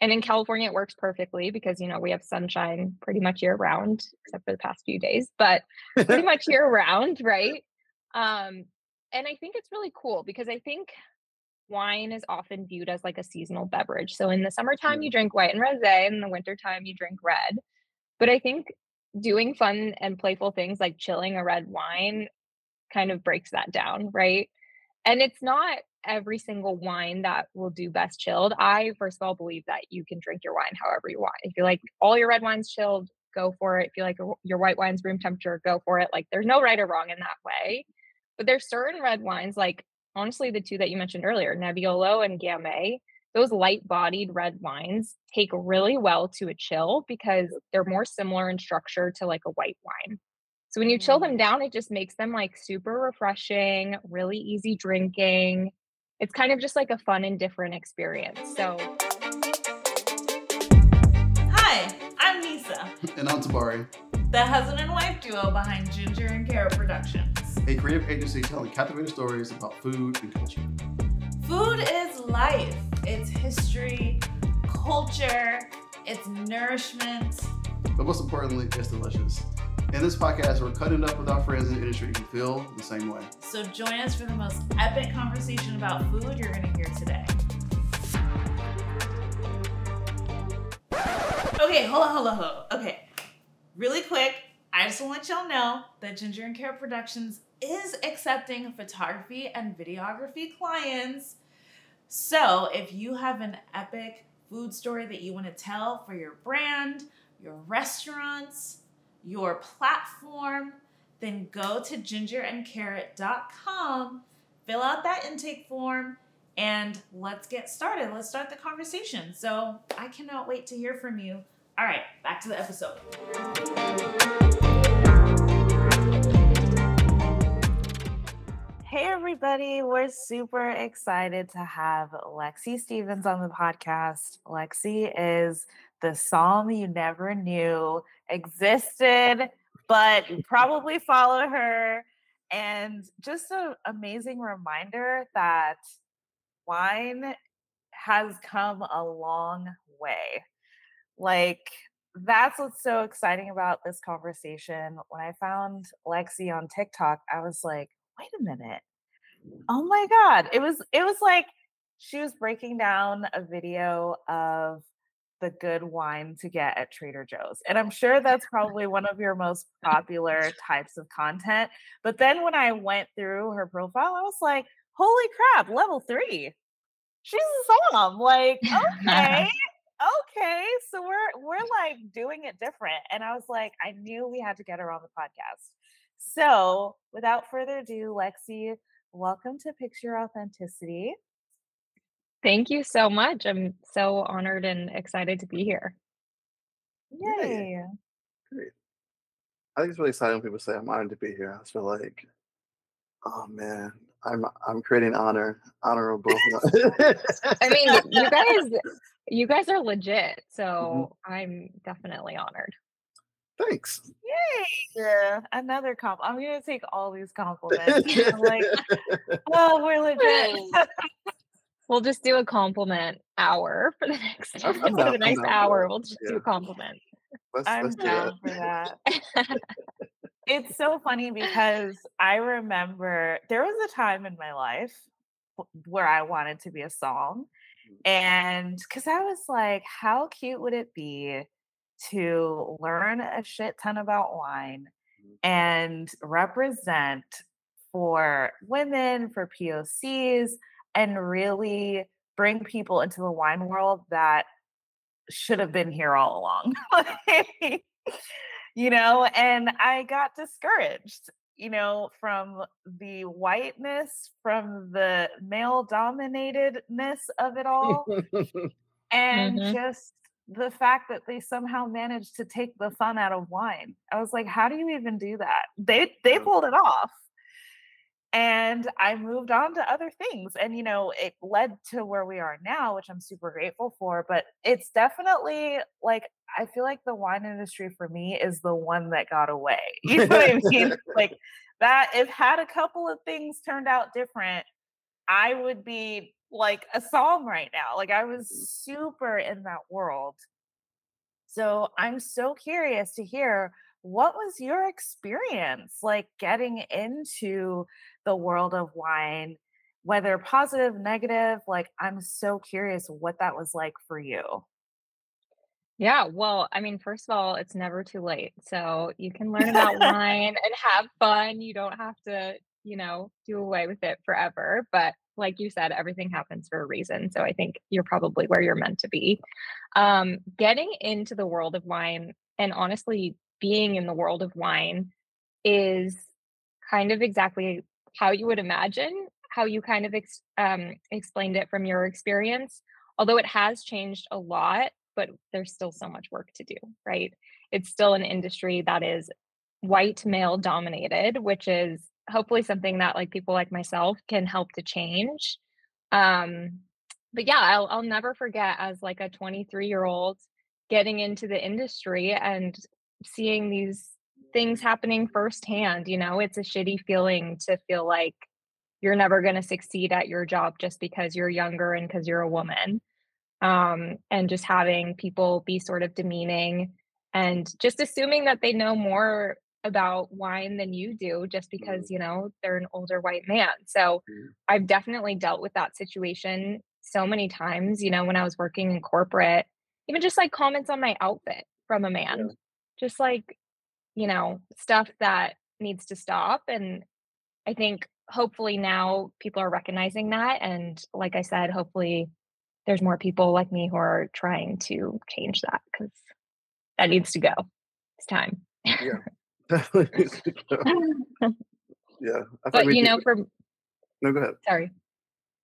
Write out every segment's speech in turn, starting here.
and in California, it works perfectly because, you know, we have sunshine pretty much year round, except for the past few days, but pretty much year round, right? Um, and I think it's really cool because I think wine is often viewed as like a seasonal beverage. So in the summertime, you drink white and rosé, and in the wintertime, you drink red. But I think doing fun and playful things like chilling a red wine kind of breaks that down, right? And it's not every single wine that will do best chilled. I first of all believe that you can drink your wine however you want. If you like all your red wines chilled, go for it. If you like your white wines room temperature, go for it. Like there's no right or wrong in that way. But there's certain red wines, like honestly, the two that you mentioned earlier, Nebbiolo and Gamay, those light bodied red wines take really well to a chill because they're more similar in structure to like a white wine. So when you chill them mm. down, it just makes them like super refreshing, really easy drinking. It's kind of just like a fun and different experience. So, hi, I'm Nisa. And I'm Tabari. The husband and wife duo behind Ginger and Carrot Productions, a creative agency telling captivating stories about food and culture. Food is life, it's history, culture, it's nourishment. But most importantly, it's delicious. In this podcast, we're cutting up with our friends in the industry who feel the same way. So join us for the most epic conversation about food you're going to hear today. Okay, hold on, hold on, hold on. Okay, really quick, I just want to let y'all know that Ginger and Carrot Productions is accepting photography and videography clients. So if you have an epic food story that you want to tell for your brand, your restaurants, your platform, then go to gingerandcarrot.com, fill out that intake form, and let's get started. Let's start the conversation. So I cannot wait to hear from you. All right, back to the episode. Hey, everybody. We're super excited to have Lexi Stevens on the podcast. Lexi is the som you never knew existed, but probably follow her. And just an amazing reminder that wine has come a long way. Like, that's what's so exciting about this conversation. When I found Lexi on TikTok, I was like, wait a minute. Oh my God. It was, it was like she was breaking down a video of the good wine to get at Trader Joe's. And I'm sure that's probably one of your most popular types of content. But then when I went through her profile, I was like, holy crap, level three. She's a som. Like, okay. okay. So we're we're like doing it different. And I was like, I knew we had to get her on the podcast. So without further ado, Lexi, welcome to Picture Authenticity. Thank you so much. I'm so honored and excited to be here. Yay. Great. I think it's really exciting when people say I'm honored to be here. I feel like, oh man, I'm I'm creating honor, honorable. I mean, you guys, you guys are legit, mm-hmm. so mm-hmm. I'm definitely honored. Thanks. Yay! Yeah, another comp. I'm gonna take all these compliments. like, oh, we're legit. We'll just do a compliment hour for the next I'm, I'm for the next hour. We'll just yeah. do a compliment. Let's, I'm let's down for that. it's so funny because I remember there was a time in my life where I wanted to be a som. Mm. And because I was like, how cute would it be to learn a shit ton about wine mm. and represent for women, for POCs, and really bring people into the wine world that should have been here all along. you know, and I got discouraged, you know, from the whiteness, from the male dominatedness of it all, and mm-hmm. just the fact that they somehow managed to take the fun out of wine. I was like, how do you even do that? They they pulled it off and I moved on to other things. And, you know, it led to where we are now, which I'm super grateful for. But it's definitely like, I feel like the wine industry for me is the one that got away. You know what I mean? like, that, if had a couple of things turned out different. I would be like a som right now. Like I was Mm. super in that world. So I'm so curious to hear what was your experience like getting into the world of wine, whether positive, negative? Like, I'm so curious what that was like for you. Yeah, well, I mean, first of all, it's never too late. So you can learn about wine and have fun. You don't have to, you know, do away with it forever. But like you said, everything happens for a reason. So I think you're probably where you're meant to be. Um, getting into the world of wine and honestly being in the world of wine is kind of exactly how you would imagine, how you kind of ex- um, explained it from your experience. Although it has changed a lot, but there's still so much work to do, right? It's still an industry that is white male dominated, which is hopefully something that like people like myself can help to change. Um, but yeah, I'll I'll never forget as like a 23 year old getting into the industry and seeing these things happening firsthand. You know, it's a shitty feeling to feel like you're never going to succeed at your job just because you're younger and because you're a woman um, and just having people be sort of demeaning and just assuming that they know more about wine than you do just because you know they're an older white man. So i've definitely dealt with that situation so many times you know when i was working in corporate even just like comments on my outfit from a man. Just like you know stuff that needs to stop and i think hopefully now people are recognizing that and like i said hopefully there's more people like me who are trying to change that because that needs to go. It's time. Yeah. Definitely needs to go. yeah. But you know, for no, go ahead. sorry,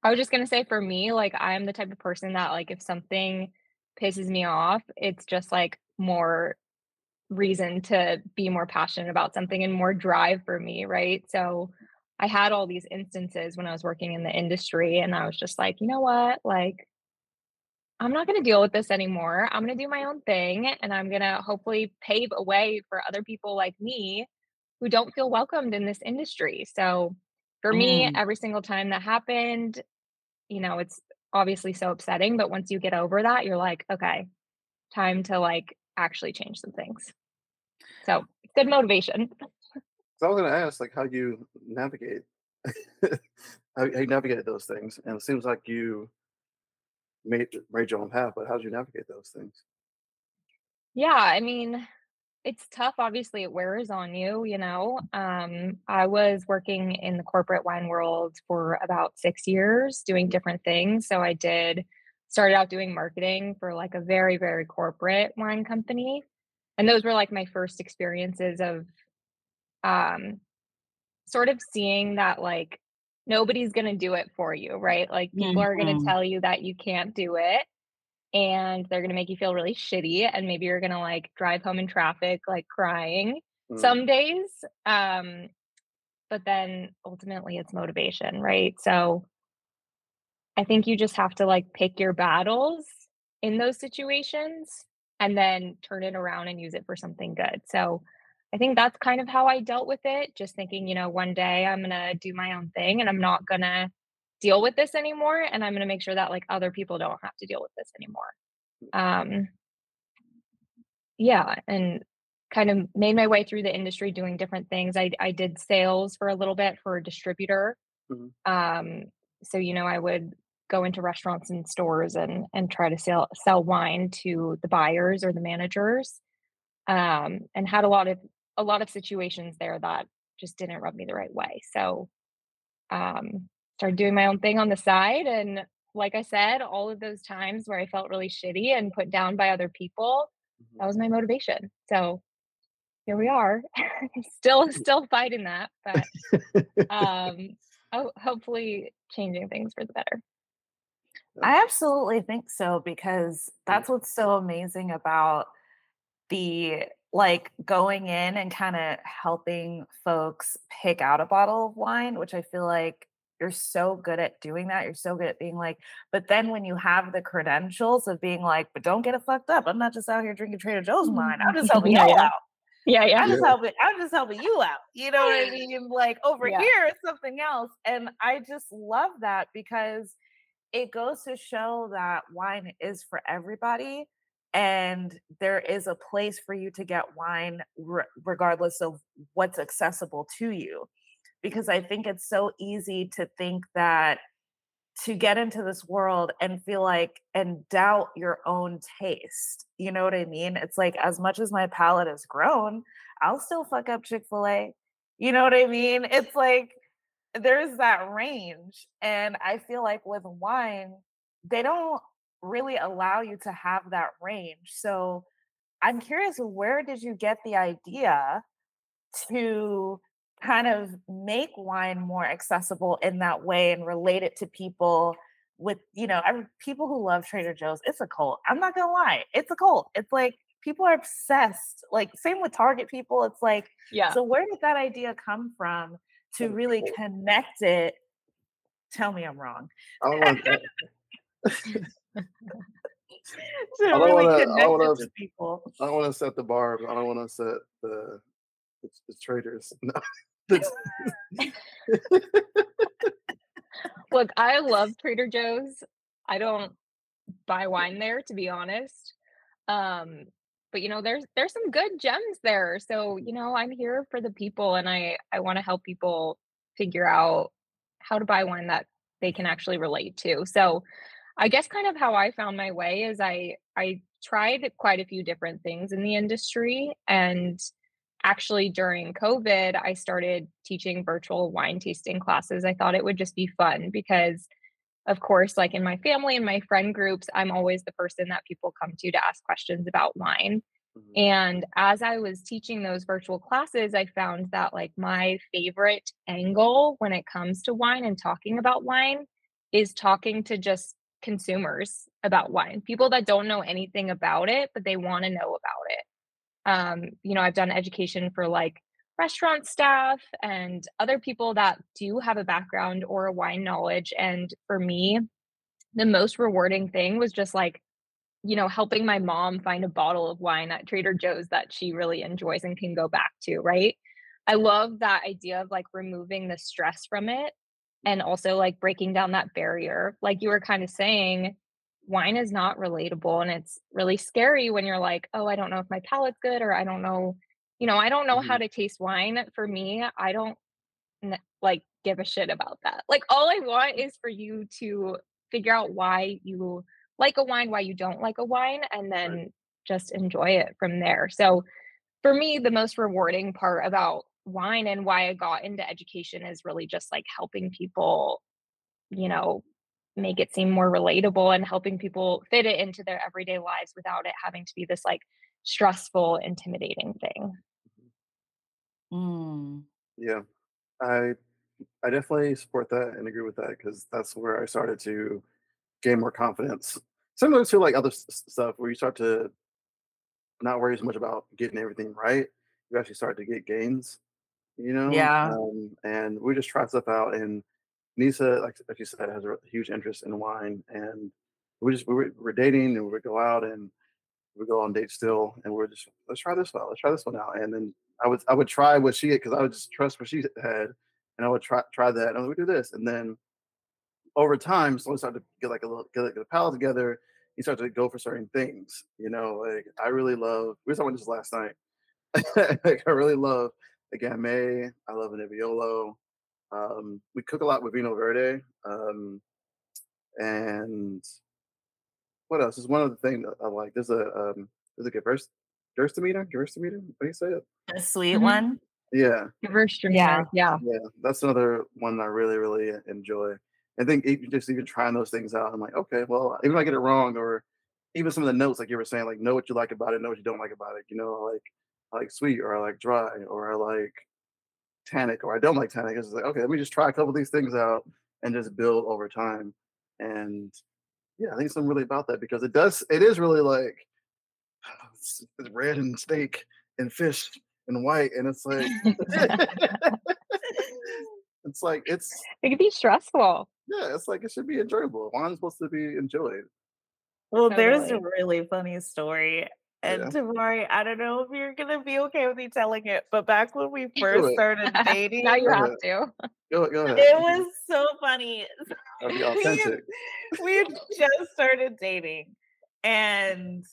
I was just gonna say for me, like I'm the type of person that like if something pisses me off, it's just like more reason to be more passionate about something and more drive for me, right? So I had all these instances when I was working in the industry and I was just like, you know what? Like I'm not going to deal with this anymore. I'm going to do my own thing and I'm going to hopefully pave a way for other people like me who don't feel welcomed in this industry. So for me, Mm. every single time that happened, you know, it's obviously so upsetting, but once you get over that, you're like, okay, time to like actually change some things. So good motivation. So I was going to ask, like, how you navigate, how, you navigated those things, and it seems like you made made your own path. But how did you navigate those things? Yeah, I mean, it's tough. Obviously, it wears on you, you know. Um, I was working in the corporate wine world for about six years doing different things. So I did started out doing marketing for like a very, very corporate wine company. And those were like my first experiences of um sort of seeing that like nobody's gonna do it for you, right? Like people are gonna Mhm. tell you that you can't do it and they're gonna make you feel really shitty and maybe you're gonna like drive home in traffic like crying Mm, some days um but then ultimately it's motivation right so i think you just have to like pick your battles in those situations and then turn it around and use it for something good. So i think that's kind of how i dealt with it just thinking you know one day i'm gonna do my own thing and i'm not gonna deal with this anymore and i'm gonna make sure that like other people don't have to deal with this anymore. Um yeah and kind of made my way through the industry doing different things. I i did sales for a little bit for a distributor. Mhm. um so you know i would go into restaurants and stores and and try to sell sell wine to the buyers or the managers um and had a lot of a lot of situations there that just didn't rub me the right way. So um started doing my own thing on the side and like i said all of those times where i felt really shitty and put down by other people mhm. that was my motivation. So here we are still still fighting that but um oh, hopefully changing things for the better I absolutely think so because that's what's so amazing about the like going in and kind of helping folks pick out a bottle of wine, which I feel like you're so good at doing that. You're so good at being like, but then when you have the credentials of being like, but don't get it fucked up. I'm not just out here drinking Trader Joe's wine. I'm just helping Yeah, y'all yeah. out. Yeah, yeah. I'm just Yeah. helping. I'm just helping you out. You know what I mean? Like over Yeah. here, it's something else, and I just love that because it goes to show that wine is for everybody, and there is a place for you to get wine, re- regardless of what's accessible to you. Because I think it's so easy to think that to get into this world and feel like and doubt your own taste. You know what I mean? It's like as much as my palate has grown, I'll still fuck up Chick-fil-A. You know what I mean? It's like there's that range. And I feel like with wine, they don't really allow you to have that range. So I'm curious, where did you get the idea to kind of make wine more accessible in that way and relate it to people with you know every, people who love Trader Joe's it's a cult I'm not gonna lie it's a cult it's like people are obsessed like same with Target people it's like Yeah. so where did that idea come from to really connect it tell me I'm wrong I don't want to, to don't really wanna- I connect wanna- it to people I don't want to set the bar, but I don't want to set the the, the traders. No. Look, I love Trader Joe's. I don't buy wine there to be honest. Um but you know there's there's some good gems there. So, you mm-hmm. know, I'm here for the people and I I want to help people figure out how to buy one that they can actually relate to. So, I guess kind of how I found my way is I I tried quite a few different things in the industry and actually during COVID I started teaching virtual wine tasting classes. I thought it would just be fun because of course like in my family and my friend groups I'm always the person that people come to to ask questions about wine. Mhm. And as I was teaching those virtual classes, I found that like my favorite angle when it comes to wine and talking about wine is talking to just consumers about wine, people that don't know anything about it, but they want to know about it. Um, you know, I've done education for like restaurant staff and other people that do have a background or a wine knowledge. And for me, the most rewarding thing was just like you know, helping my mom find a bottle of wine at Trader Joe's that she really enjoys and can go back to, right? I love that idea of like removing the stress from it and also like breaking down that barrier. Like you were kind of saying, wine is not relatable and it's really scary when you're like, oh, I don't know if my palate's good or I don't know, you know, I don't know how Mhm. to taste wine. For me, I don't like give a shit about that. Like all I want is for you to figure out why you like a wine, why you don't like a wine, and then just enjoy it from there. So for me, the most rewarding part about wine and why I got into education is really just like helping people, you know, make it seem more relatable and helping people fit it into their everyday lives without it having to be this like stressful, intimidating thing. Mm. Yeah, I I definitely support that and agree with that because that's where I started to gain more confidence. Similar to like other s- s- stuff where you start to not worry as much about getting everything right. You actually start to get gains, you know. Yeah. Um, and we just try stuff out. And Nisa, like like you said, has a huge interest in wine, and we just we were, we're dating and we would go out and we go on dates still, and we're just let's try this out, let's try this one out, and then I would I would try what she had because I would just trust what she had, and I would try try that, and we do this, and then over time, so we start to get like a little get like a palette together. You start to go for certain things, you know. Like I really love. We were talking this last night. like I really love the Gamay. I love a Nebbiolo. Um, we cook a lot with Vinho Verde, um, and what else? Is one of the things I like. There's a um, there's like a Gerst Gerstemeter. Gerstemeter. What do you say it? The sweet Mhm. one. Yeah, Gewürztraminer, Yeah. yeah. yeah. That's another one I really really enjoy. I think even just even trying those things out, I'm like, okay, well, even if I get it wrong, or even some of the notes, like you were saying, like know what you like about it, know what you don't like about it. You know, like I like sweet, or I like dry, or I like tannic, or I don't like tannic. It's just like, okay, let me just try a couple of these things out and just build over time. And yeah, I think something really about that because it does, it is really like it's it's red and steak and fish and white, and it's like it's like it's It could be stressful. yeah, it's like it should be enjoyable. Wine's supposed to be enjoyed. Well, there's a really funny story. And Yeah. Tabari, I don't know if you're gonna be okay with me telling it, but back when we first started dating, now you have ahead. to. Go, go ahead. it was so funny. That'd be we had- authentic. we had just started dating and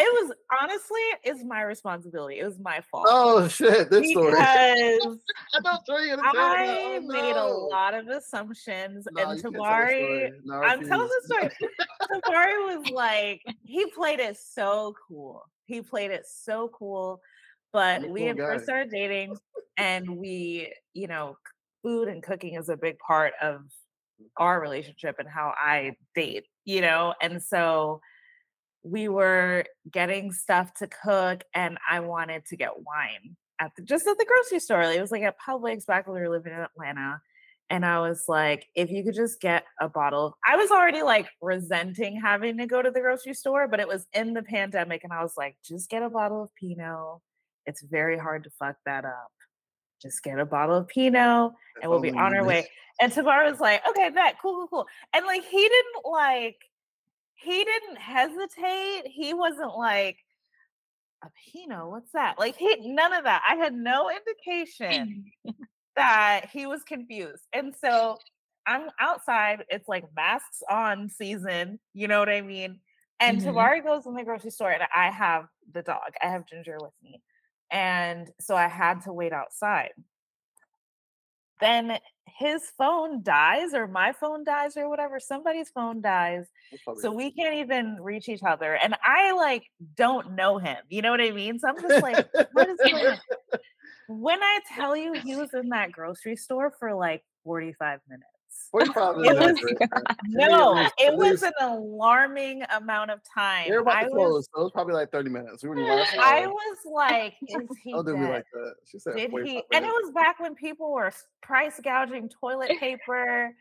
it was honestly it's my responsibility. It was my fault. Oh shit! This story. because oh, I don't tell you to tell I that. Oh, made a lot of assumptions No, and you can't tell that Tabari story. No, I I'm telling the story. Tabari was like, he played it so cool. He played it so cool. But You're we cool had first started dating, and we, you know, food and cooking is a big part of our relationship and how I date, you know? And so we were getting stuff to cook, and I wanted to get wine at the, just at the grocery store. It was like at Publix back when we were living in Atlanta. And I was like, if you could just get a bottle, I was already like resenting having to go to the grocery store, but it was in the pandemic. And I was like, just get a bottle of Pinot. It's very hard to fuck that up. Just get a bottle of Pinot and we'll be on our way. And Tabar was like, okay, bet, cool, cool, cool. And like, he didn't like, he didn't hesitate. He wasn't like, a Pinot, what's that? Like, he, none of that. I had no indication that he was confused. And so I'm outside, it's like masks on season, you know what I mean? And Mhm. Tabari goes in the grocery store and I have the dog. I have Ginger with me. And so I had to wait outside. Then his phone dies or my phone dies or whatever, somebody's phone dies. So we can't even reach each other. And I like don't know him. You know what I mean? So I'm just like, what is going on? When I tell you he was in that grocery store for like 45 minutes. 45 It minutes, was- No, least- it was an alarming amount of time. Were about I to was, so it was probably like 30 minutes. We were in the last I was like, is oh, he Don't do dead? like that. She said Did 45 he? And it was back when people were price gouging toilet paper.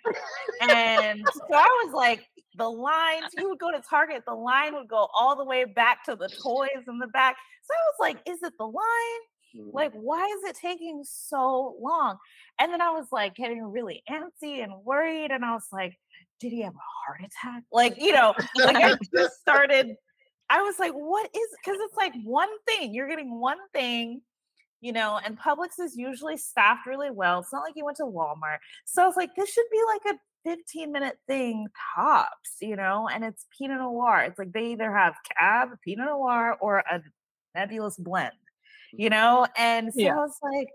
and so I was like, the lines, you would go to Target, the line would go all the way back to the toys in the back. So I was like, is it the line? Mhm. Like, why is it taking so long? And then I was like getting really antsy and worried. And I was like, did he have a heart attack? Like, you know, like I just started. I was like, what is because it's like one thing. You're getting one thing, you know, and Publix is usually staffed really well. It's not like you went to Walmart. So I was like, this should be like a 15 minute thing tops, you know, and it's Pinot Noir. It's like they either have cab, Pinot Noir, or a nebulous blend, you know? And so Yeah. I was like,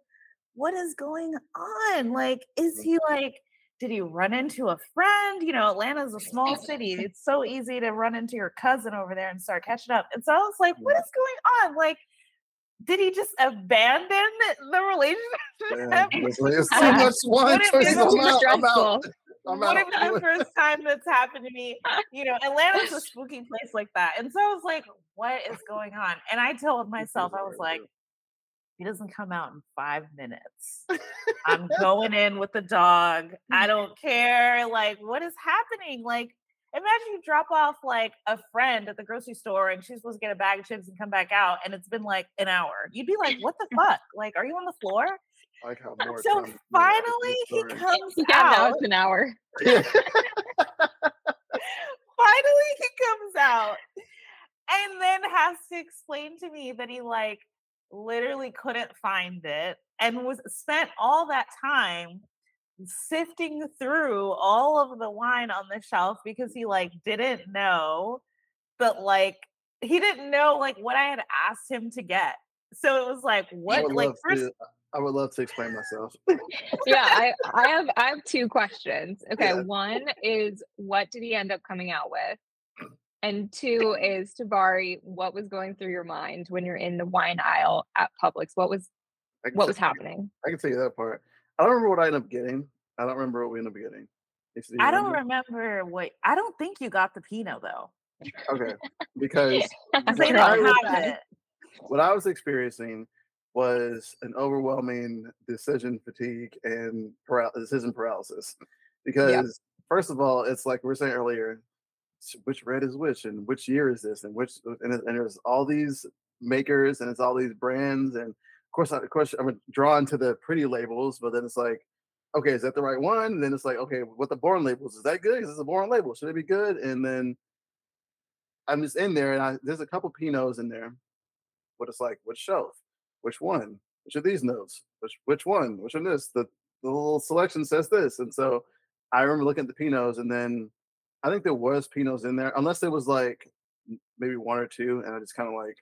what is going on? Like, is he like, did he run into a friend? You know, Atlanta's a small city. It's so easy to run into your cousin over there and start catching up. And so I was like, what is going on? Like, did he just abandon the relationship? Damn, it's, like, it's Uh, much wine What if choices. it's I'm out. I'm out. stressful. I'm What out. it's the first time that's happened to me? You know, Atlanta's a spooky place like that. And so I was like, what is going on? And I told myself, I was like, he doesn't come out in five minutes. I'm going in with the dog. I don't care. Like, what is happening? Like, imagine you drop off like a friend at the grocery store and she's supposed to get a bag of chips and come back out, and it's been like an hour. You'd be like, what the fuck? Like, are you on the floor? I like more So time finally he moving on to comes Yeah, now out. it's an hour. finally he comes out and then has to explain to me that he like literally couldn't find it and was spent all that time sifting through all of the wine on the shelf because he like didn't know but like he didn't know like what I had asked him to get. So it was like what like first to. I would love to explain myself. yeah, I, I have I have two questions. Okay, Yeah. one is what did he end up coming out with? And two is Tabari, what was going through your mind when you're in the wine aisle at Publix? What was what was happening? I can tell you that part. I don't remember what I ended up getting. I don't remember what we ended up getting. If I don't remember. remember what I don't think you got the Pinot though. Okay, because Because they What I don't was- have it. what I was experiencing was an overwhelming decision fatigue and paral- decision paralysis. Because first of all, it's like we were saying earlier, s- which red is which, and which year is this, and which and, and there's all these makers and it's all these brands, and of course, I, of course, I'm drawn to the pretty labels, but then it's like. Okay, is that the right one? And then it's like, okay, what the born labels is that good? Is this a born label? Should it be good? And then I'm just in there, and I, there's a couple Pinots in there, but it's like, which shelf, which one, which of these notes, which which one, which one this? The the little selection says this, and so I remember looking at the Pinots, and then I think there was Pinots in there, unless there was like maybe one or two, and I just kind of like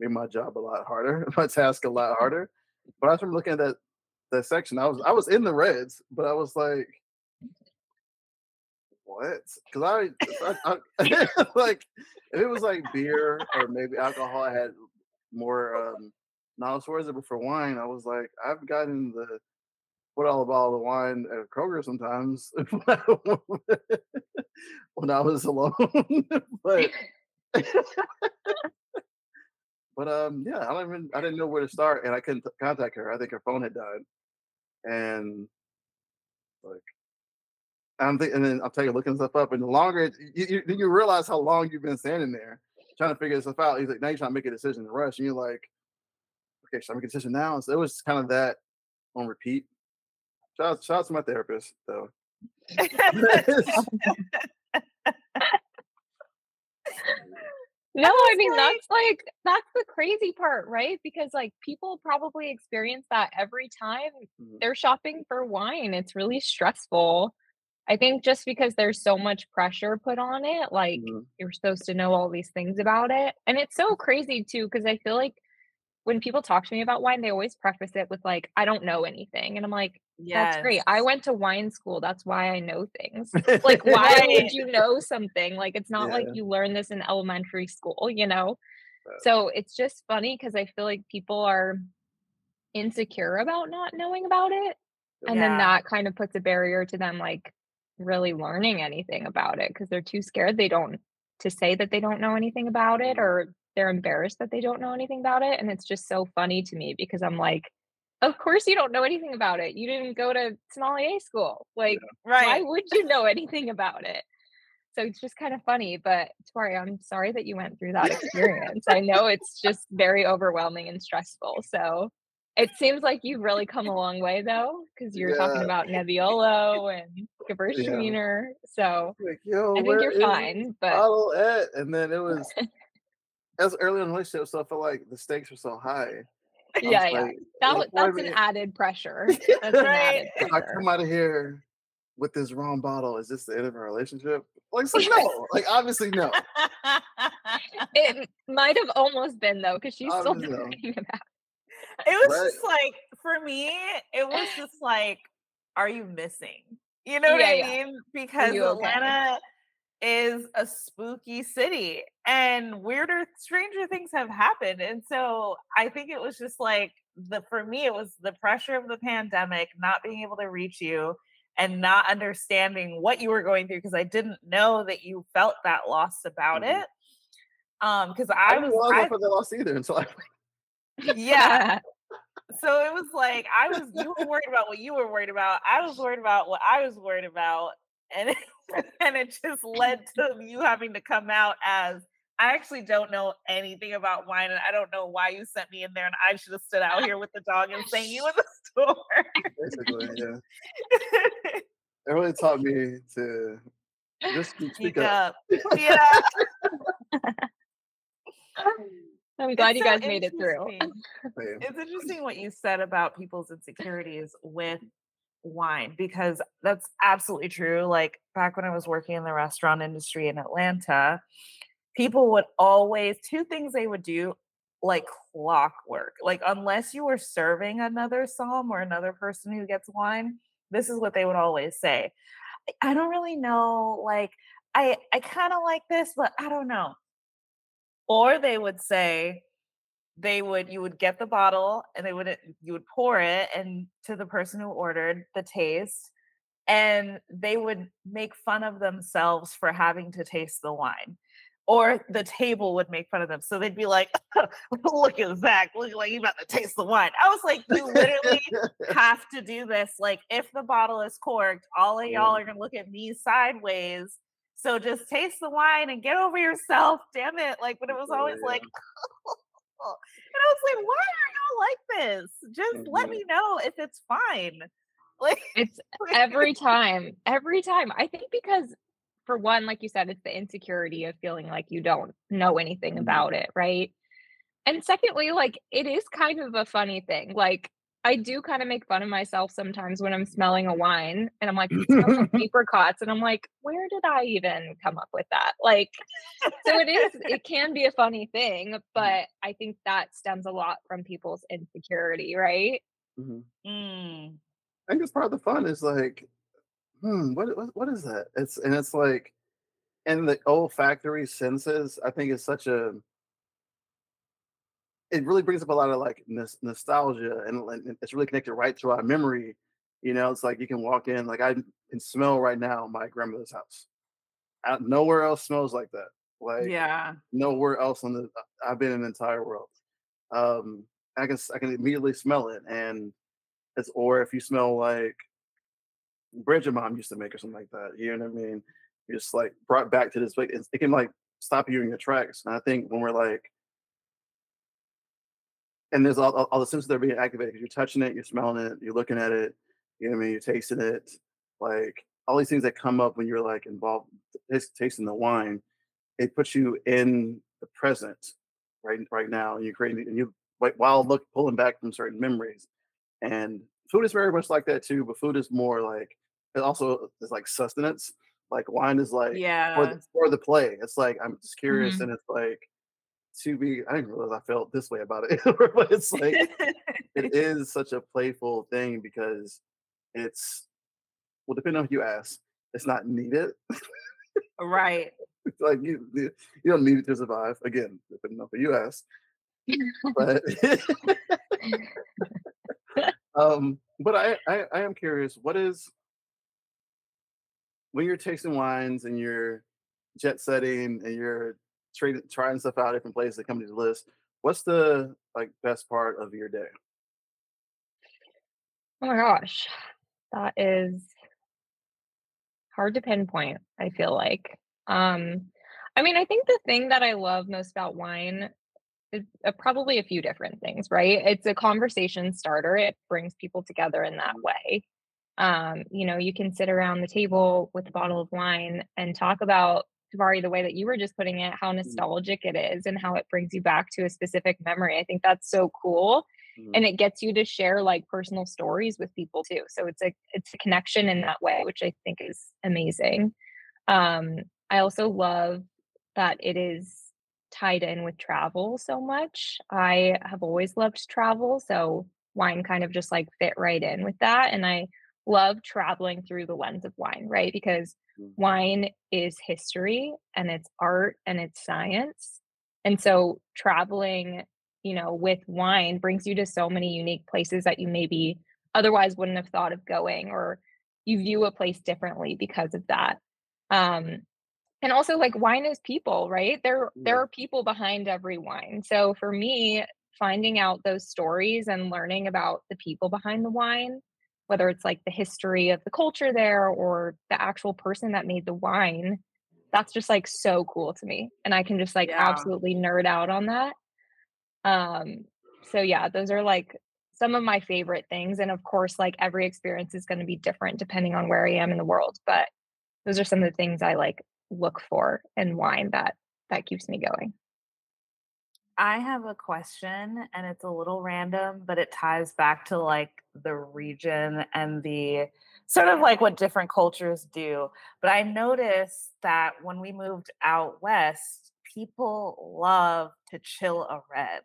made my job a lot harder, my task a lot harder. But I remember looking at that that section. I was I was in the reds, but I was like, what? Because I, I, I like if it was like beer or maybe alcohol, I had more um, knowledge towards it. But for wine, I was like, I've gotten the put all the bottle of wine at Kroger sometimes when I was alone. but but um yeah, I don't even I didn't know where to start and I couldn't t- contact her. I think her phone had died. And like I'm thinking, and then I'm taking looking stuff up, and the longer you, you, then you realize how long you've been standing there trying to figure stuff out. He's like, now you're trying to make a decision to rush, and you're like, okay, should I make a decision now? So it was kind of that on repeat. Shout out, shout out to my therapist, though. No, I mean like, that's like that's the crazy part, right? Because like people probably experience that every time mm-hmm. they're shopping for wine. It's really stressful. I think just because there's so much pressure put on it, like mm-hmm. you're supposed to know all these things about it. And it's so crazy too, because I feel like when people talk to me about wine, they always preface it with like, I don't know anything. And I'm like, yes. that's great. I went to wine school. That's why I know things. like, why would you know something? Like, it's not yeah. like you learn this in elementary school, you know? So it's just funny because I feel like people are insecure about not knowing about it. And yeah. then that kind of puts a barrier to them like really learning anything about it because they're too scared they don't to say that they don't know anything about it mm-hmm. or they're embarrassed that they don't know anything about it and it's just so funny to me because i'm like of course you don't know anything about it you didn't go to sommelier school like yeah. right why would you know anything about it so it's just kind of funny but tori i'm sorry that you went through that experience i know it's just very overwhelming and stressful so it seems like you've really come a long way though, because you're yeah. talking about Nebbiolo and Gewürztraminer. Yeah. So like, Yo, I think you're fine. But bottle at? and then it was as early in the relationship, so I felt like the stakes were so high. Yeah, yeah. Like, that, that's an added pressure. That's an added pressure. I come out of here with this wrong bottle. Is this the end of a relationship? Like, so no. like, obviously, no. it might have almost been though, because she's obviously still thinking no. about it was right. just like for me, it was just like, are you missing? You know what yeah, I yeah. mean? Because Atlanta okay? Is a spooky city and weirder, stranger things have happened. And so I think it was just like the for me, it was the pressure of the pandemic, not being able to reach you and not understanding what you were going through because I didn't know that you felt that loss about mm-hmm. it. Um, because I, I was for the loss either until I yeah. so it was like I was you were worried about what you were worried about. I was worried about what I was worried about. And it, and it just led to you having to come out as I actually don't know anything about wine, and I don't know why you sent me in there, and I should have stood out here with the dog and saying you in the store. Basically, yeah. it really taught me to just speak, speak up. up. Yeah. I'm glad it's you guys so made it through. it's interesting what you said about people's insecurities with wine because that's absolutely true. Like back when I was working in the restaurant industry in Atlanta, people would always two things they would do like clockwork. Like unless you were serving another som or another person who gets wine, this is what they would always say. I don't really know like I I kind of like this, but I don't know. Or they would say, they would you would get the bottle and they would you would pour it and to the person who ordered the taste and they would make fun of themselves for having to taste the wine or the table would make fun of them so they'd be like look at zach look like you about to taste the wine i was like you literally have to do this like if the bottle is corked all of y'all are gonna look at me sideways so just taste the wine and get over yourself. Damn it. Like, but it was always like, and I was like, why are y'all like this? Just mm-hmm. let me know if it's fine. Like it's every time, every time. I think because for one, like you said, it's the insecurity of feeling like you don't know anything Mhm. about it, right? And secondly, like it is kind of a funny thing. Like I do kind of make fun of myself sometimes when I'm smelling a wine and I'm like, it smells like apricots. And I'm like, where did I even come up with that? Like, so it is, it can be a funny thing, but I think that stems a lot from people's insecurity, right? Mhm. Mm. I think it's part of the fun is like, hmm, what what what is that? It's and it's like, and the olfactory senses. I think is such a. It really brings up a lot of like nos- nostalgia, and, and it's really connected right to our memory. You know, it's like you can walk in, like I can smell right now my grandmother's house. I, nowhere else smells like that. Like Yeah. nowhere else on the I've been in the entire world. Um, I can I can immediately smell it, and it's or if you smell like bread your mom used to make or something like that. You know what I mean? You're just like brought back to this. Like it's- it can like stop you in your tracks. And I think when we're like, and there's all, all, all the senses that are being activated because you're touching it, you're smelling it, you're looking at it. You know what I mean? You're tasting it. Like all these things that come up when you're like involved tas- tasting the wine, it puts you in the present right right now, and you're creating and you like while look pulling back from certain memories. And food is very much like that too, but food is more like it also is like sustenance. Like wine is like yeah for the, for the play. It's like I'm just curious, Mhm. and it's like to be. I didn't realize I felt this way about it, but it's like it is such a playful thing because it's well, depending on who you ask, it's not needed. right. It's like you you don't need it to survive. Again, depending on who you ask. But um, but I, I I am curious. What is when you're tasting wines and you're jet setting and you're trying stuff out different places that come to the list? What's the like best part of your day? Oh my gosh. That is hard to pinpoint, I feel like. Um, I mean, I think the thing that I love most about wine is uh, probably a few different things, right? It's a conversation starter. It brings people together in that way. Um, you know, you can sit around the table with a bottle of wine and talk about Tabari the way that you were just putting it, how nostalgic it is and how it brings you back to a specific memory. I think that's so cool Mhm. and it gets you to share like personal stories with people too so it's a it's a connection in that way which i think is amazing um i also love that it is tied in with travel so much i have always loved travel so wine kind of just like fit right in with that and i love traveling through the lens of wine right because. Wine is history and it's art and it's science and so traveling you know, with wine brings you to so many unique places that you maybe otherwise wouldn't have thought of going or you view a place differently because of that. Um and also like wine is people, right? There there are people behind every wine. So for me, finding out those stories and learning about the people behind the wine, whether it's like the history of the culture there or the actual person that made the wine, that's just like so cool to me. And I can just like Yeah. absolutely nerd out on that. Um, so yeah, those are like some of my favorite things. And of course, like every experience is going to be different depending on where I am in the world. But those are some of the things I like look for in wine that that keeps me going. I have a question and it's a little random, but it ties back to like the region and the sort of like what different cultures do. But I noticed that when we moved out west, people love to chill a red.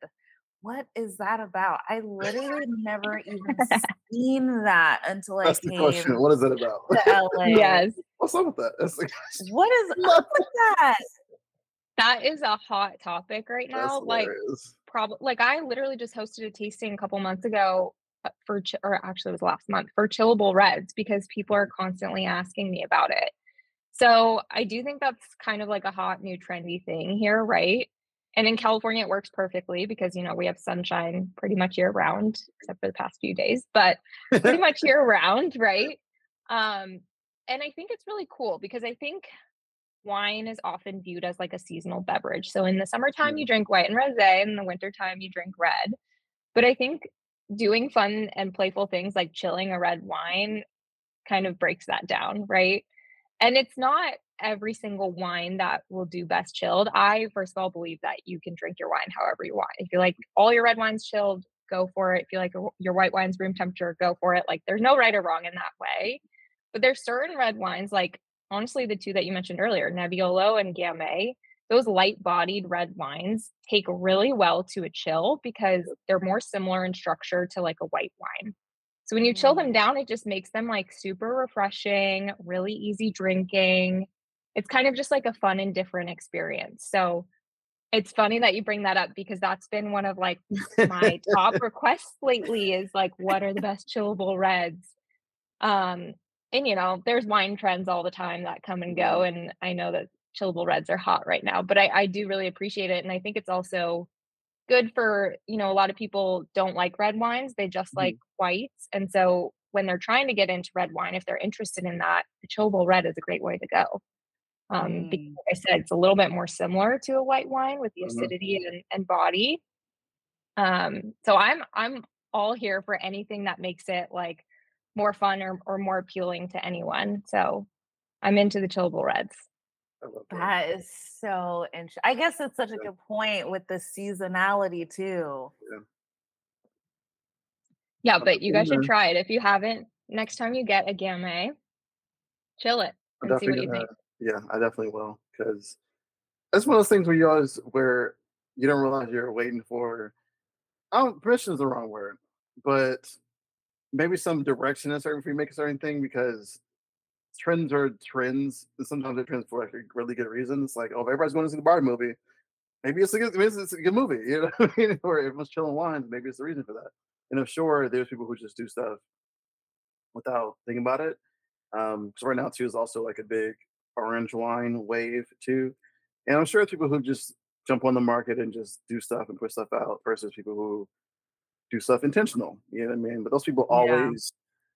What is that about? I literally never even seen that until I That's the came question. What is it about? to LA. Yes, What's up with that? That's the What is up with that? That is a hot topic right now. Like probably like I literally just hosted a tasting a couple months ago uh, for Ch- or actually it was last month for chillable reds because people are constantly asking me about it. So I do think that's kind of like a hot new trendy thing here, right? And in California it works perfectly because you know we have sunshine pretty much year round except for the past few days, but pretty much year round, right? Um and I think it's really cool because I think wine is often viewed as like a seasonal beverage. So in the summertime, you drink white and rosé, and in the wintertime, you drink red. But I think doing fun and playful things like chilling a red wine kind of breaks that down, right? And it's not every single wine that will do best chilled. I first of all believe that you can drink your wine however you want. If you like all your red wines chilled, go for it. If you like your white wines room temperature, go for it. Like there's no right or wrong in that way. But there's certain red wines, like honestly, the two that you mentioned earlier, Nebbiolo and Gamay, those light bodied red wines take really well to a chill because they're more similar in structure to like a white wine. So when you chill them mm. down, it just makes them like super refreshing, really easy drinking. It's kind of just like a fun and different experience. So it's funny that you bring that up because that's been one of like my top requests lately is like what are the best chillable reds um and you know there's wine trends all the time that come and go mm-hmm. and i know that chillable reds are hot right now but i i do really appreciate it and i think it's also good for you know a lot of people don't like red wines they just mm-hmm. like whites and so when they're trying to get into red wine if they're interested in that the chillable red is a great way to go um, mm. because like I said, it's a little bit more similar to a white wine with the mm-hmm. acidity mm-hmm. and, and body. Um, so I'm I'm all here for anything that makes it like more fun or, or more appealing to anyone. So I'm into the chillable reds. That is so interesting. I guess it's such a good point with the seasonality too. Yeah. Yeah, but you guys should try it. If you haven't, next time you get a Gamay, chill it and see what you think. Yeah, I definitely will because that's one of those things where you always where you don't realize you're waiting for. I don't permission is the wrong word, but maybe some direction in certain if you make a certain thing because trends are trends, and sometimes they're trends for like really good reasons. Like, oh, if everybody's going to see the Barbie movie, maybe it's a good, maybe it's a good movie, you know, I mean? or everyone's chilling wines, maybe it's the reason for that. And I'm sure there's people who just do stuff without thinking about it. Um, because right now too is also like a big orange wine wave too. And I'm sure people who just jump on the market and just do stuff and put stuff out versus people who do stuff intentional. You know what I mean? But those people always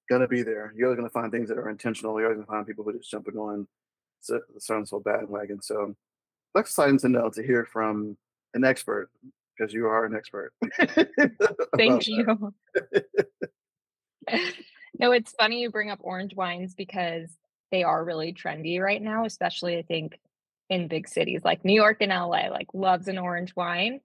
yeah. gonna be there. You're always gonna find things that are intentional. You're always gonna find people who just jumping on so so so bandwagon. So that's exciting to know to hear from an expert because you are an expert. Thank you. no, it's funny you bring up orange wines because they are really trendy right now, especially I think in big cities like New York and LA, like loves an orange wine.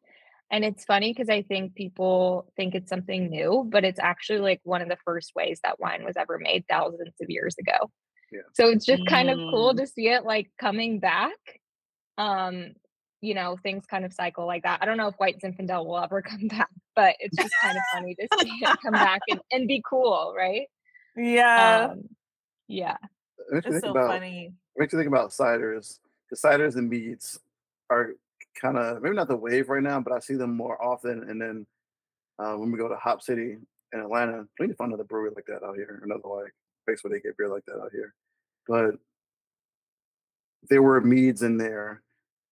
And it's funny because I think people think it's something new, but it's actually like one of the first ways that wine was ever made thousands of years ago. Yeah. So it's just kind of cool mm. to see it like coming back. Um, you know, things kind of cycle like that. I don't know if White Zinfandel will ever come back, but it's just kind of funny to see it come back and, and be cool, right? Yeah. Um, yeah makes it's so about, funny. Makes you think about ciders. The ciders and meads are kind of maybe not the wave right now, but I see them more often. And then uh, when we go to Hop City in Atlanta, we need to find another brewery like that out here, another like place where they get beer like that out here. But there were meads in there,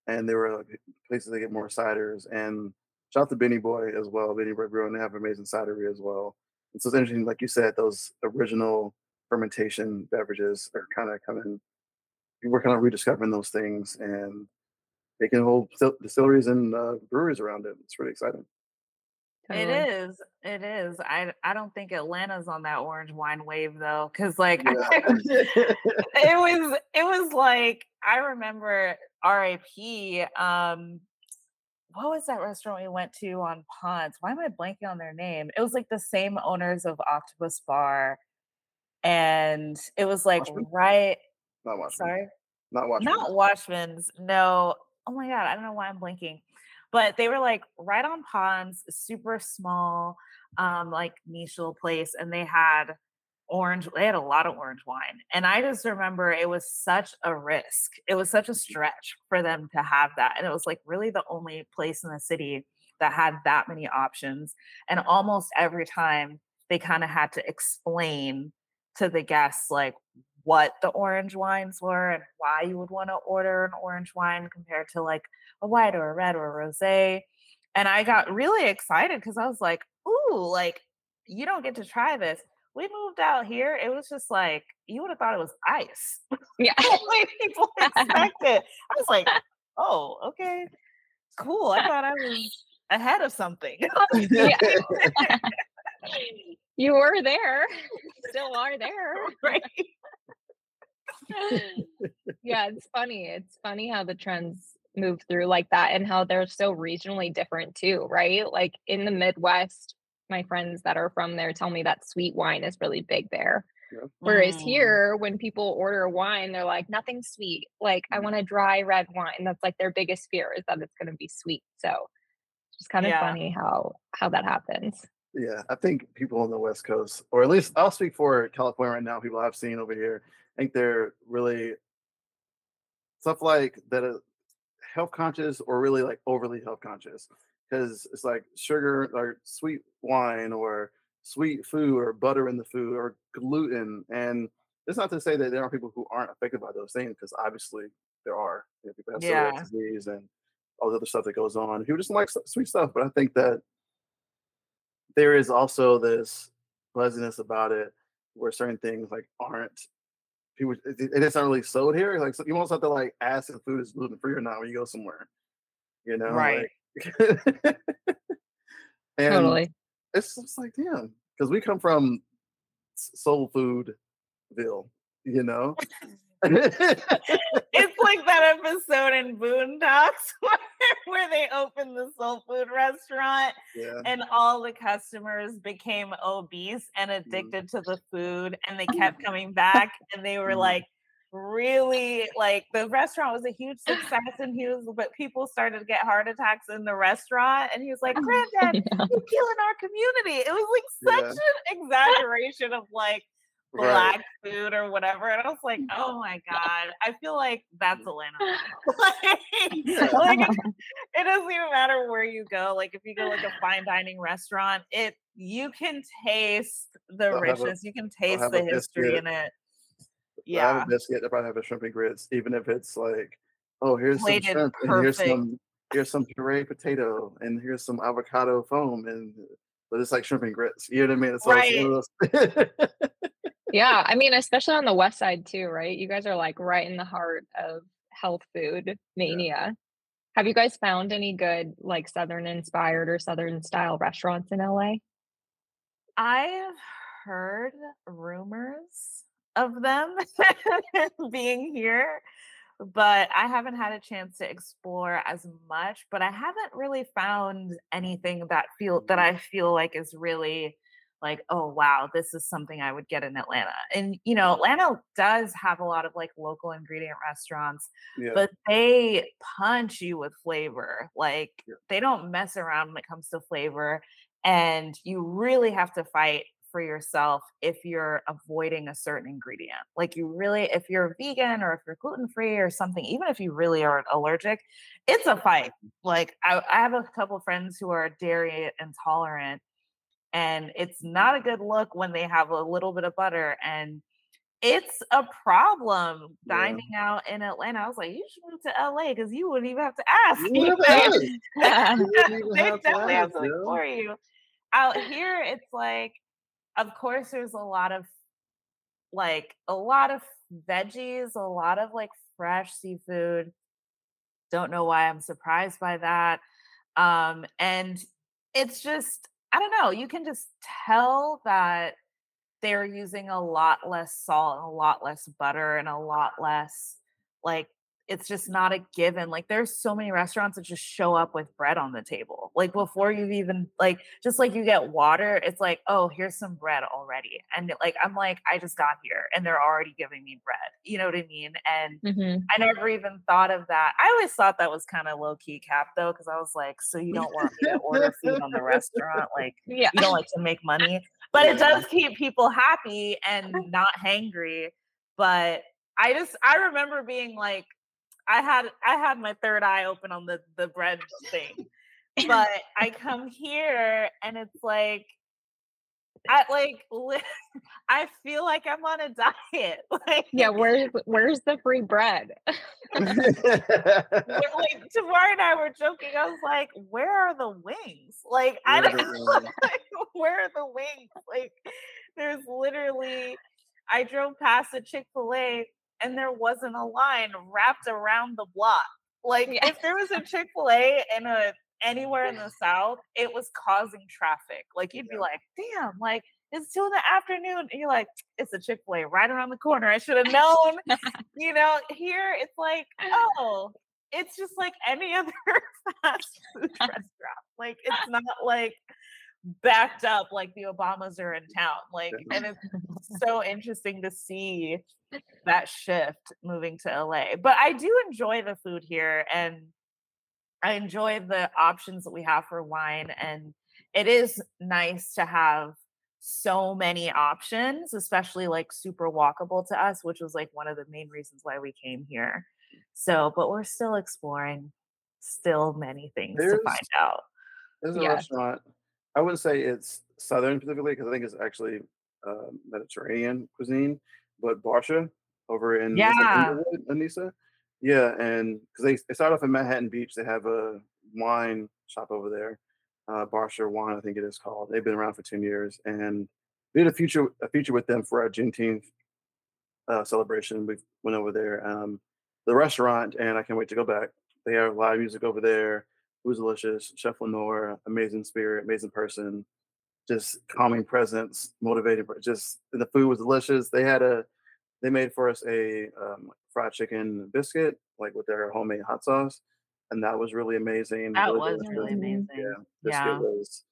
and there were places they get more ciders. And shout out to Benny Boy as well, Benny Boy Brew, and they have amazing cidery as well. And so it's interesting, like you said, those original fermentation beverages are kind of coming. We're kind of rediscovering those things and making whole distilleries and uh, breweries around it. It's really exciting. It is. It is. I I don't think Atlanta's on that orange wine wave though, because like yeah. it was it was like I remember RIP. Um, what was that restaurant we went to on Ponce? Why am I blanking on their name? It was like the same owners of Octopus Bar and it was like Watchmen? right. Not Watchmen. Sorry, not Watchmen. Not Watchmen's. No. Oh my god, I don't know why I'm blinking, but they were like right on Ponce, super small, um, like niche little place, and they had orange. They had a lot of orange wine, and I just remember it was such a risk. It was such a stretch for them to have that, and it was like really the only place in the city that had that many options, and almost every time they kind of had to explain to the guests like what the orange wines were and why you would want to order an orange wine compared to like a white or a red or a rosé. And I got really excited because I was like, ooh, like you don't get to try this. We moved out here. It was just like you would have thought it was ice. Yeah. people expect it. I was like, oh, okay. Cool. I thought I was ahead of something. Oh, yeah you were there, still are there, right? yeah, it's funny. It's funny how the trends move through like that and how they're so regionally different too, right? Like in the Midwest, my friends that are from there tell me that sweet wine is really big there. Yeah. Whereas mm. here, when people order wine, they're like, nothing sweet. Like, I mm. want a dry red wine. That's like their biggest fear is that it's going to be sweet. So it's just kind of yeah. funny how how that happens. Yeah, I think people on the West Coast, or at least I'll speak for California right now, people I've seen over here, I think they're really stuff like that uh, health conscious or really like overly health conscious because it's like sugar or sweet wine or sweet food or butter in the food or gluten. And it's not to say that there are people who aren't affected by those things because obviously there are. You know, people have yeah. disease and all the other stuff that goes on. People just like sweet stuff, but I think that there is also this pleasantness about it where certain things like aren't people it, it's not really sold here. Like so you almost have to like ask if food is gluten free or not when you go somewhere. You know, right? Like, and totally. It's just like damn, because we come from soul foodville, you know. like that episode in Boondocks where, where they opened the soul food restaurant yeah. and all the customers became obese and mm-hmm. addicted mm. to the food and they kept coming back and they were mm. like really like the restaurant was a huge success and he was but people started to get heart attacks in the restaurant and he was like granddad yeah. you're killing our community it was like such yeah. an exaggeration of like black right. food or whatever. And I was like, oh my God, I feel like that's Atlanta. like, like it, it, doesn't even matter where you go. Like if you go like a fine dining restaurant, it you can taste the I'll richness, a, you can taste the history biscuit. in it. Yeah. I have a biscuit, I probably have a shrimp and grits, even if it's like, oh, here's Plated some shrimp perfect. and here's some here's some puree potato and here's some avocado foam and but it's like shrimp and grits. You know what I mean? It's right. yeah, I mean, especially on the west side too, right? You guys are like right in the heart of health food mania. Yeah. Have you guys found any good like southern inspired or southern style restaurants in LA? I've heard rumors of them being here, but I haven't had a chance to explore as much, but I haven't really found anything that feel that mm-hmm. I feel like is really like, oh wow, this is something I would get in Atlanta. And you know, Atlanta does have a lot of like local ingredient restaurants, yeah. but they punch you with flavor. Like yeah. they don't mess around when it comes to flavor. And you really have to fight for yourself if you're avoiding a certain ingredient. Like you really, if you're vegan or if you're gluten free or something, even if you really are allergic, it's a fight. Like I, I have a couple friends who are dairy intolerant and it's not a good look when they have a little bit of butter and it's a problem dining yeah. out in Atlanta. I was like, you should move to LA because you wouldn't even have to ask. You they definitely have something yeah. for you. Out here, it's like, of course, there's a lot of like a lot of veggies, a lot of like fresh seafood. Don't know why I'm surprised by that. Um, and it's just I don't know, you can just tell that they're using a lot less salt and a lot less butter and a lot less like it's just not a given. Like there's so many restaurants that just show up with bread on the table. Like before you've even like just like you get water, it's like, oh, here's some bread already. And like I'm like, I just got here and they're already giving me bread. You know what I mean? And mm-hmm. I never even thought of that. I always thought that was kind of low key cap though, because I was like, so you don't want me to order food on the restaurant? Like yeah. you don't like to make money. But it does keep people happy and not hangry. But I just I remember being like, I had I had my third eye open on the the bread thing. But I come here and it's like I like I feel like I'm on a diet. Like Yeah, where's where's the free bread? like Tamara and I were joking. I was like, where are the wings? Like I don't like, where are the wings? Like there's literally I drove past a Chick-fil-A and there wasn't a line wrapped around the block. Like yeah. if there was a Chick Fil A in a anywhere in the South, it was causing traffic. Like you'd be like, damn, like it's two in the afternoon. And you're like, it's a Chick fil A right around the corner. I should have known. you know, here it's like, oh, it's just like any other fast food restaurant. Like, it's not like backed up like the Obamas are in town. Like, and it's so interesting to see that shift moving to LA. But I do enjoy the food here and I enjoy the options that we have for wine. And it is nice to have so many options, especially like super walkable to us, which was like one of the main reasons why we came here. So, but we're still exploring still many things There's, to find out. There's a restaurant. I wouldn't say it's southern specifically because I think it's actually uh, Mediterranean cuisine, but Barsha over in yeah, Anissa. Yeah, and because they, they start off in Manhattan Beach, they have a wine shop over there, uh, Barsha Wine, I think it is called. They've been around for ten years, and we did a feature a feature with them for our Juneteenth uh, celebration. We went over there, um, the restaurant, and I can't wait to go back. They have live music over there. It was delicious. Chef Lenore, amazing spirit, amazing person, just calming presence, motivating. Just the food was delicious. They had a they made for us a um, fried chicken biscuit, like with their homemade hot sauce, and that was really amazing. That really was really amazing. Yeah, biscuit Yeah. was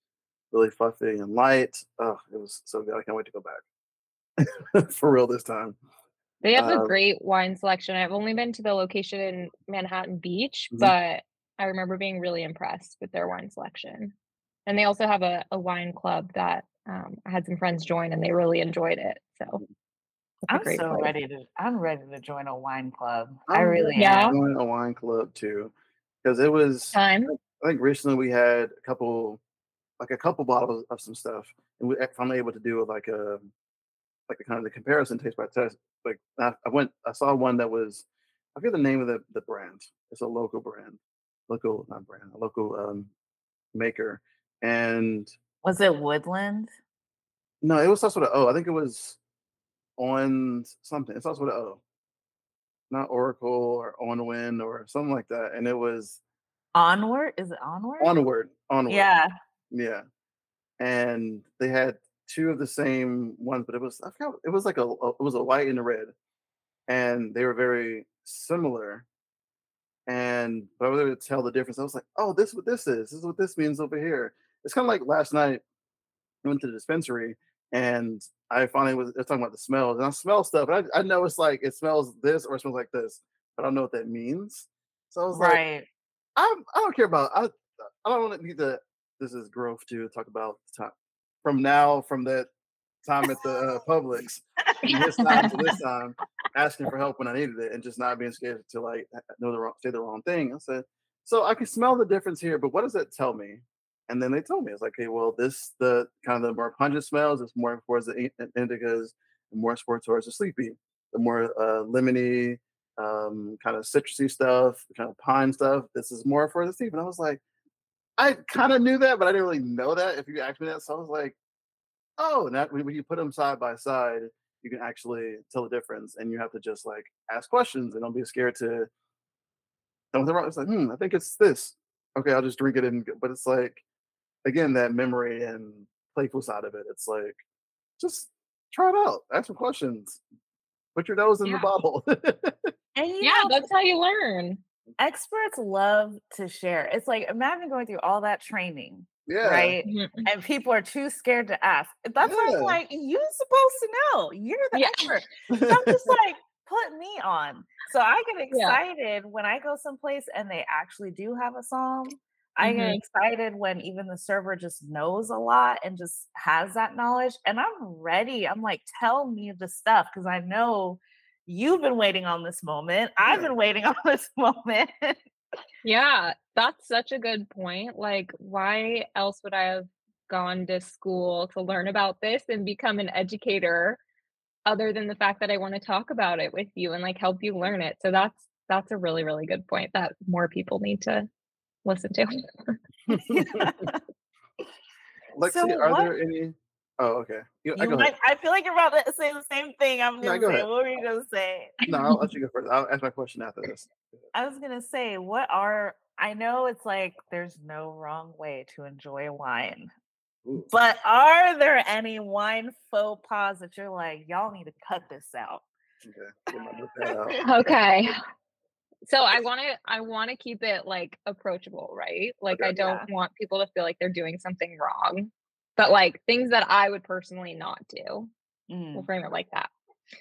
really fluffy and light. Oh, it was so good. I can't wait to go back for real this time. They have a Um, great wine selection. I've only been to the location in Manhattan Beach, Mhm. but I remember being really impressed with their wine selection. And they also have a, a wine club that um, I had some friends join and they really enjoyed it. So it's a I'm so place. ready to I'm ready to join a wine club. I I'm really Yeah. am. Join a wine club too, because it was. Time. I think recently we had a couple, like a couple bottles of some stuff, and we were finally able to do like a, like a kind of the comparison taste by taste. Like I, I went, I saw one that was, I forget the name of the the brand. It's a local brand, local not brand, a local um maker, and Was it Woodland? no, it was also with an O. I think it was on something. It's also with an O, not Oracle or Onwin or something like that. And it was Onward? Is it Onward? onward, onward. Yeah. Yeah. And they had two of the same ones, but it was I forgot it was like a, a- it was a white and a red. And they were very similar. And but I was able to tell the difference. I was like, oh, this is what this is. This is what this means over here. It's kind of like last night I went to the dispensary and I finally was they're talking about the smells. And I smell stuff. And I, I know it's like it smells this or it smells like this, but I don't know what that means. So I was like, I'm, I don't care about. I I don't want to need to. This is growth to talk about time from now from that time at the uh, Publix this time to this time, asking for help when I needed it, and just not being scared to like know the wrong, say the wrong thing. I said, so I can smell the difference here, but what does that tell me? And then they told me it's like, okay, well, this the kind of the more pungent smells. It's more towards the in- indicas, and more towards the sleepy. The more uh, lemony, um, kind of citrusy stuff, kind of pine stuff. This is more for the sleep. And I was like, I kind of knew that, but I didn't really know that. If you asked me that, so I was like, oh, and that when when you put them side by side, you can actually tell the difference, and you have to just like ask questions and don't be scared to. And with the it's like, hmm, I think it's this. Okay, I'll just drink it and. But it's like, again, that memory and playful side of it. It's like, just try it out. Ask some questions. Put your nose in Yeah. the bottle. And you Yeah, know, that's how you learn. experts love to share. It's like imagine going through all that training, yeah. right? And people are too scared to ask. That's why I'm like, you're supposed to know. You're the Yeah. expert. So I'm just like, put me on. So I get Yeah. excited when I go someplace and they actually do have a som. I get Mhm. excited when even the server just knows a lot and just has that knowledge. And I'm ready. I'm like, tell me the stuff because I know you've been waiting on this moment. I've been waiting on this moment. Yeah, that's such a good point. Like, why else would I have gone to school to learn about this and become an educator other than the fact that I want to talk about it with you and like help you learn it? So that's that's a really, really good point that more people need to listen to. Lexi, So are what- there any? Oh, okay. You, I You go might. I feel like you're about to say the same thing. I'm No, gonna go say. ahead. What were you gonna say? No, I'll let you go first. I'll ask my question after this. I was gonna say, what are I know it's like there's no wrong way to enjoy wine, Ooh. But are there any wine faux pas that you're like, y'all need to cut this out? Okay. we might look that out. Okay. So I want to I want to keep it like approachable, right? Like I don't want people to feel like they're doing something wrong. But like things that I would personally not do. Mm. We'll frame it like that.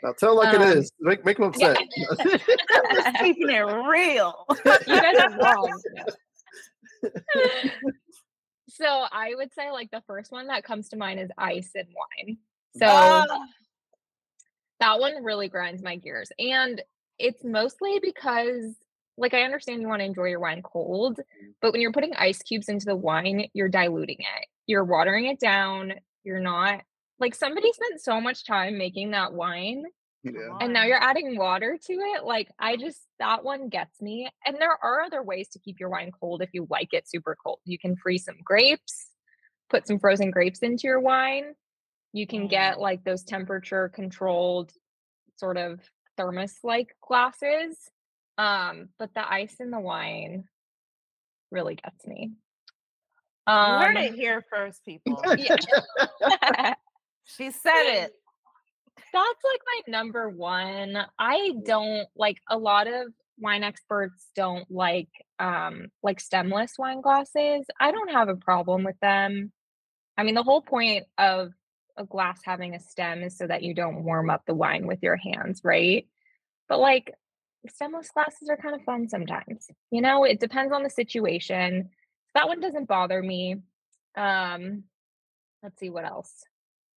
Now tell like it Um, is. Make make them yeah. upset. Just keeping it real. you guys are wrong. so I would say like the first one that comes to mind is ice and wine. So Ah, that one really grinds my gears. And it's mostly because like I understand you want to enjoy your wine cold, but when you're putting ice cubes into the wine, you're diluting it. You're watering it down. You're not like somebody spent so much time making that wine yeah. and now you're adding water to it like i just that one gets me and there are other ways to keep your wine cold if you like it super cold you can freeze some grapes put some frozen grapes into your wine you can get like those temperature controlled sort of thermos like glasses um but the ice in the wine really gets me You um heard it here first, people. yeah. She said it. That's like my number one. I don't like a lot of wine experts don't like um like stemless wine glasses. I don't have a problem with them. I mean, the whole point of a glass having a stem is so that you don't warm up the wine with your hands, right? But like stemless glasses are kind of fun sometimes. You know, it depends on the situation. That one doesn't bother me. Um let's see what else.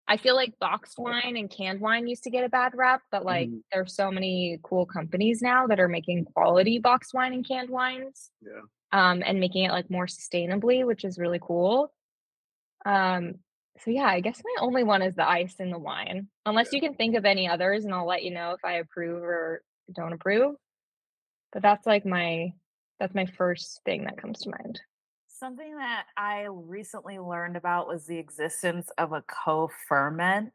I feel like boxed wine and canned wine used to get a bad rap, but like Mhm. there's so many cool companies now that are making quality boxed wine and canned wines Yeah. um, and making it like more sustainably, which is really cool. Um, so yeah, I guess my only one is the ice in the wine, unless you can think of any others, and I'll let you know if I approve or don't approve. But that's like my that's my first thing that comes to mind. Something that I recently learned about was the existence of a co-ferment.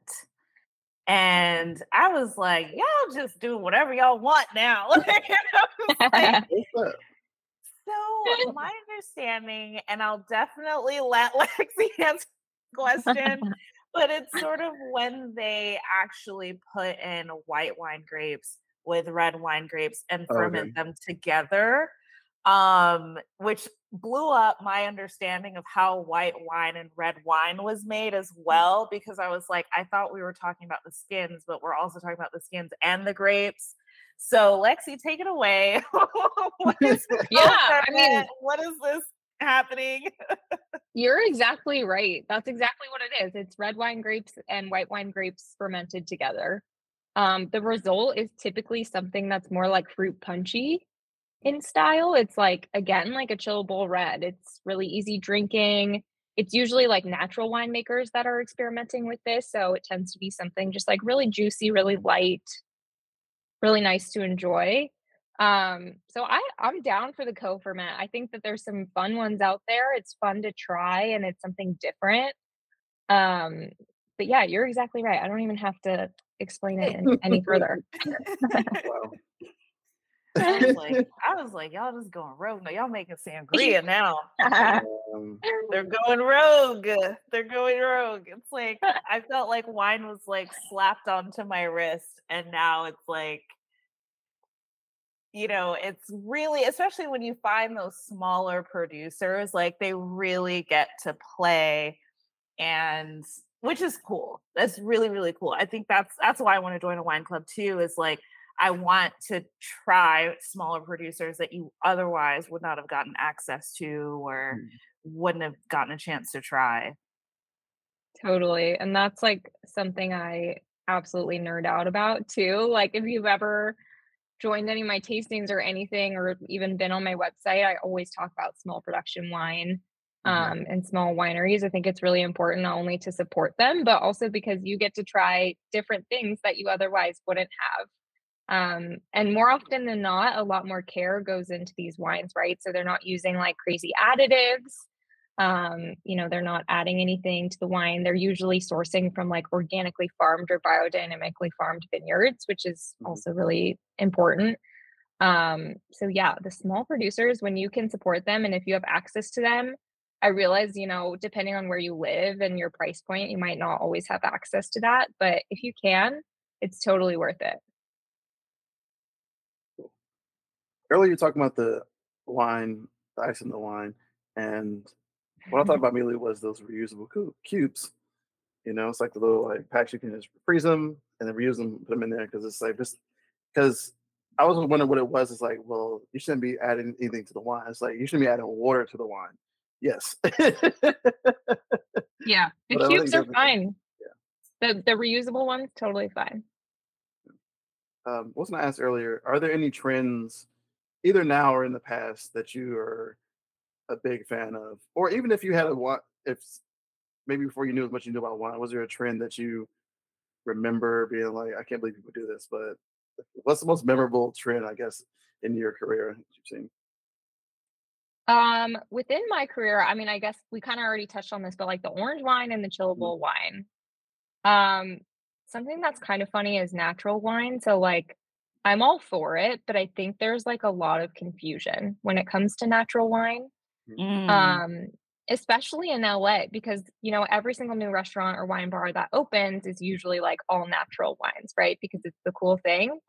And I was like, y'all just do whatever y'all want now. Like, so my understanding, and I'll definitely let Lexi answer the question, but it's sort of when they actually put in white wine grapes with red wine grapes and Oh, ferment okay. them together um which blew up my understanding of how white wine and red wine was made as Mm. well because i was like i thought we were talking about the skins but we're also talking about the skins and the grapes so lexi take it away what is Yeah, I mean- what is this happening You're exactly right. That's exactly what it is. It's red wine grapes and white wine grapes fermented together. Um, the result is typically something that's more like fruit punchy in style. It's like, again, like a chillable red. It's really easy drinking. It's usually like natural winemakers that are experimenting with this. So it tends to be something just like really juicy, really light, really nice to enjoy. Um, so I I'm down for the co-ferment. I think that there's some fun ones out there. It's fun to try and it's something different. Um, but yeah, you're exactly right. I don't even have to explain it any further. Wow. I was like, I was like, y'all just going rogue. No, y'all making sangria now. Um, They're going rogue. They're going rogue. It's like I felt like wine was like slapped onto my wrist, and now it's like, you know, it's really, especially when you find those smaller producers, like they really get to play, and which is cool. That's really really cool. I think that's that's why I want to join a wine club too. Is like I want to try smaller producers that you otherwise would not have gotten access to or Mm. wouldn't have gotten a chance to try. Totally. And that's like something I absolutely nerd out about too. Like if you've ever joined any of my tastings or anything or even been on my website, I always talk about small production wine Mhm. um, and small wineries. I think it's really important not only to support them, but also because you get to try different things that you otherwise wouldn't have. Um, and more often than not, a lot more care goes into these wines, right? So they're not using like crazy additives. Um, you know, they're not adding anything to the wine. They're usually sourcing from like organically farmed or biodynamically farmed vineyards, which is Mhm. also really important. Um, so yeah, the small producers, when you can support them and if you have access to them, I realize, you know, depending on where you live and your price point, you might not always have access to that. But if you can, it's totally worth it. Earlier, you're talking about the wine, the ice in the wine, and what I thought about immediately was those reusable cubes. You know, it's like the little like packs you can just freeze them and then reuse them, put them in there because it's like just because I was wondering what it was. It's like, well, you shouldn't be adding anything to the wine. It's like you shouldn't be adding water to the wine. Yes. yeah, the cubes are fine. Yeah. The the reusable ones totally fine. Um, wasn't I asked earlier? Are there any trends, either now or in the past, that you are a big fan of, or even if you had a what if maybe before you knew as much you knew about wine, was there a trend that you remember being like, I can't believe people do this, but what's the most memorable trend, I guess, in your career you've seen? Um, within my career, I mean, I guess we kind of already touched on this, but like the orange wine and the mm-hmm. chillable wine. Um, something that's kind of funny is natural wine. So like I'm all for it, but I think there's like a lot of confusion when it comes to natural wine. Mm. Um, especially in LA because you know every single new restaurant or wine bar that opens is usually like all natural wines, right? Because it's the cool thing.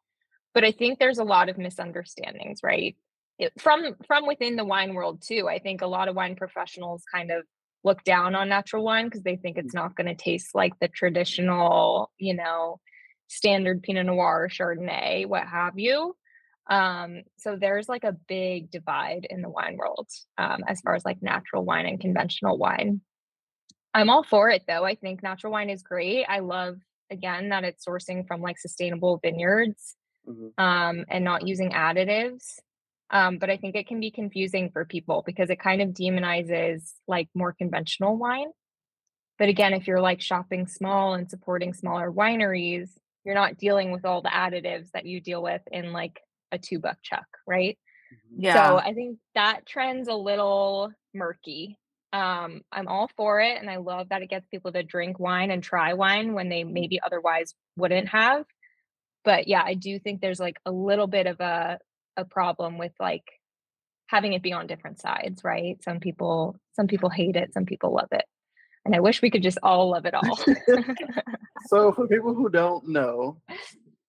But I think there's a lot of misunderstandings, right? It, from from within the wine world too. I think a lot of wine professionals kind of look down on natural wine because they think it's mm. not going to taste like the traditional, you know, standard Pinot Noir, Chardonnay, what have you. Um, so there's like a big divide in the wine world um, as far as like natural wine and conventional wine. I'm all for it though. I think natural wine is great. I love again that it's sourcing from like sustainable vineyards mm-hmm. um, and not using additives. Um, but I think it can be confusing for people because it kind of demonizes like more conventional wine. But again, if you're like shopping small and supporting smaller wineries, you're not dealing with all the additives that you deal with in like a two buck chuck, right? Mm-hmm. Yeah. So I think that trend's a little murky. Um, I'm all for it, and I love that it gets people to drink wine and try wine when they maybe otherwise wouldn't have. But yeah, I do think there's like a little bit of a a problem with like having it be on different sides, right? Some people some people hate it, some people love it. And I wish we could just all love it all. so for people who don't know,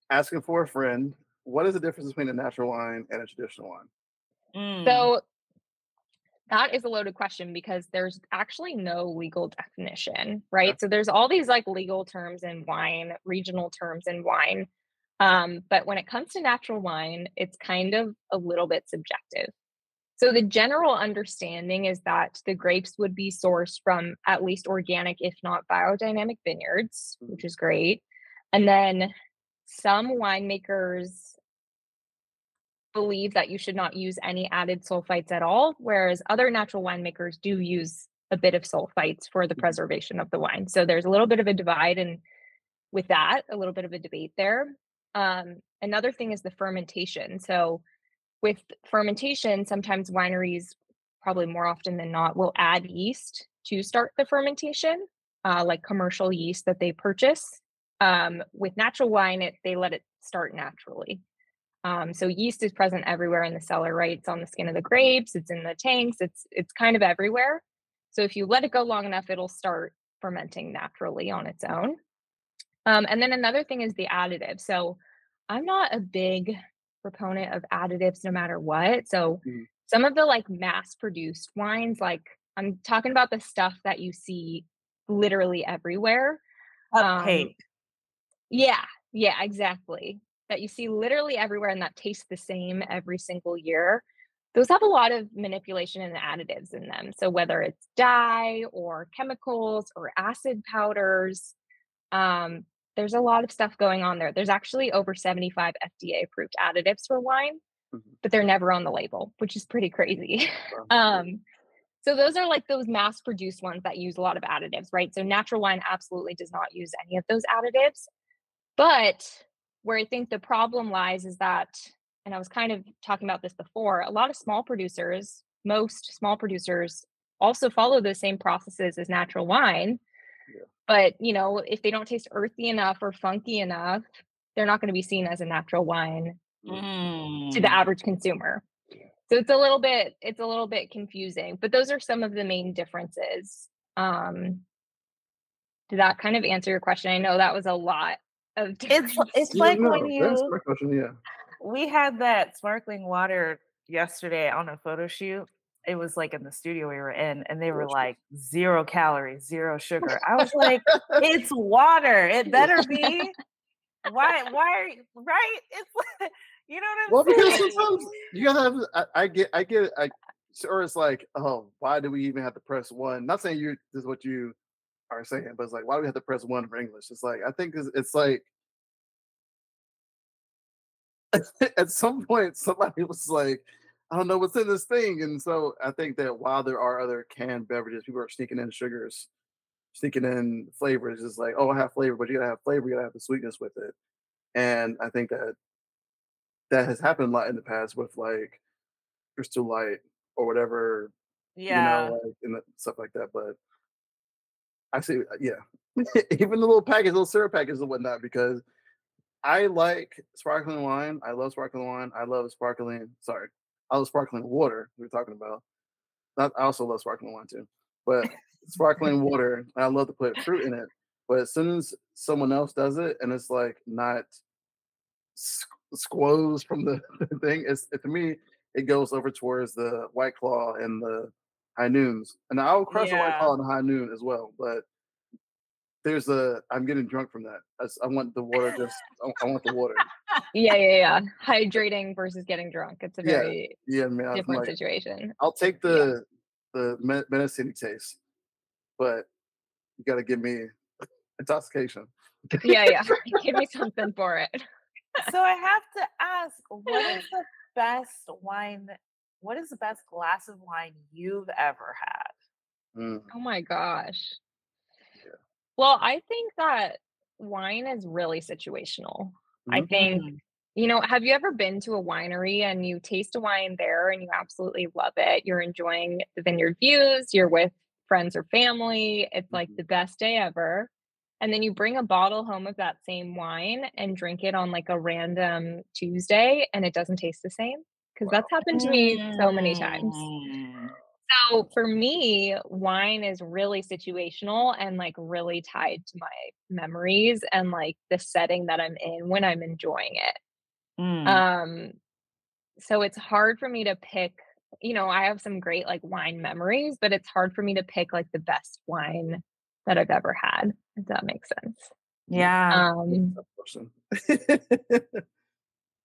asking for a friend, what is the difference between a natural wine and a traditional wine? Mm. So that is a loaded question because there's actually no legal definition, right? Okay. So there's all these like legal terms in wine, regional terms in wine. Um, but when it comes to natural wine, it's kind of a little bit subjective. So the general understanding is that the grapes would be sourced from at least organic, if not biodynamic vineyards, which mm-hmm. is great. And then some winemakers believe that you should not use any added sulfites at all, whereas other natural winemakers do use a bit of sulfites for the mm-hmm. preservation of the wine. So there's a little bit of a divide and with that, a little bit of a debate there. Um, another thing is the fermentation. So with fermentation, sometimes wineries, probably more often than not, will add yeast to start the fermentation, uh, like commercial yeast that they purchase. Um, with natural wine, it, they let it start naturally. Um, so yeast is present everywhere in the cellar, right? It's on the skin of the grapes, it's in the tanks, it's it's kind of everywhere. So if you let it go long enough, it'll start fermenting naturally on its own. Um, and then another thing is the additive. So I'm not a big proponent of additives no matter what. So mm-hmm. some of the like mass produced wines, like I'm talking about the stuff that you see literally everywhere. Okay. Um, yeah, yeah, exactly that you see literally everywhere and that tastes the same every single year, those have a lot of manipulation and additives in them. So whether it's dye or chemicals or acid powders, um, there's a lot of stuff going on there. There's actually over 75 FDA approved additives for wine, mm-hmm. but they're never on the label, which is pretty crazy. um, so those are like those mass produced ones that use a lot of additives, right? So natural wine absolutely does not use any of those additives. But where I think the problem lies is that, and I was kind of talking about this before, a lot of small producers, most small producers also follow the same processes as natural wine. Yeah. But, you know, if they don't taste earthy enough or funky enough, they're not going to be seen as a natural wine mm. to the mm. average consumer. So it's a little bit it's a little bit confusing, but those are some of the main differences. Um, did that kind of answer your question? I know that was a lot of It's it's Yeah, like no, when you question. Yeah. we had that sparkling water yesterday on a photo shoot. It was like in the studio we were in, and they were like zero calories, zero sugar. I was like, it's water. It better be. Why? Why are you right? It's like, you know what I'm because saying? sometimes you gotta have. I, I get, I get, I, or it's like, oh, why do we even have to press one? Not saying you this is what you are saying, but it's like, why do we have to press one for English? It's like, I think it's, it's like, at some point, somebody was like, I don't know what's in this thing, and so I think that while there are other canned beverages, people are sneaking in sugars, sneaking in flavors. It's like, oh, I have flavor, but you gotta have flavor, you gotta have the sweetness with it, and I think that that has happened a lot in the past with like Crystal Light or whatever, Yeah. you know, like and stuff like that. But I see, uh, yeah, even the little package, little syrup packages and whatnot, because I like sparkling wine. I love sparkling wine. I love sparkling. Sorry, I love sparkling water. We were talking about. I also love sparkling wine too, but sparkling water. I love to put fruit in it. But as soon as someone else does it, and it's like not squoze from the thing, it's it, to me it goes over towards the white claw and the high noons, and I'll crush a white claw and a high noon as well. But there's a I'm getting drunk from that. I, s- I want the water. Just I, I want the water. yeah, yeah, yeah. Hydrating versus getting drunk. It's a very Yeah, man. Different like, situation. I'll take the the me- menacing taste, but you got to give me intoxication. Yeah, yeah. Give me something for it. so I have to ask, what is the best wine? What is the best glass of wine you've ever had? Mm, Oh my gosh. Well, I think that wine is really situational. I Mhm. think, Mm. you know, have you ever been to a winery and you taste a wine there and you absolutely love it? You're enjoying the vineyard views, you're with friends or family, it's like Mhm. the best day ever. And then you bring a bottle home of that same wine and drink it on like a random Tuesday and it doesn't taste the same. Because that's happened to me so many times. So for me, wine is really situational and like really tied to my memories and like the setting that I'm in when I'm enjoying it. Mm. Um so it's hard for me to pick, you know, I have some great like wine memories, but it's hard for me to pick like the best wine that I've ever had, if that makes sense. yeah. Um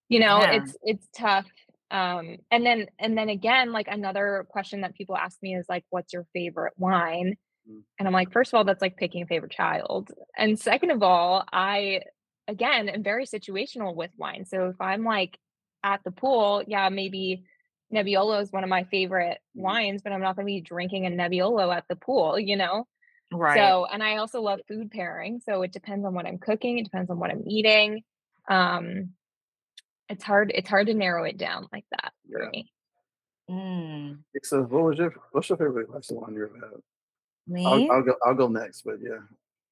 you know Yeah. it's it's tough um and then and then again like another question that people ask me is like what's your favorite wine Mm. and i'm like first of all that's like picking a favorite child and second of all i again am very situational with wine so if i'm like at the pool yeah maybe nebbiolo is one of my favorite Mm. wines but i'm not going to be drinking a nebbiolo at the pool you know right. so, and I also love food pairing. So it depends on what I'm cooking. It depends on what I'm eating. Um, it's hard. It's hard to narrow it down like that for Yeah. me. Mm. so, what was your what's your favorite glass of wine you ever? Me? I'll, I'll go. I'll go next, but yeah,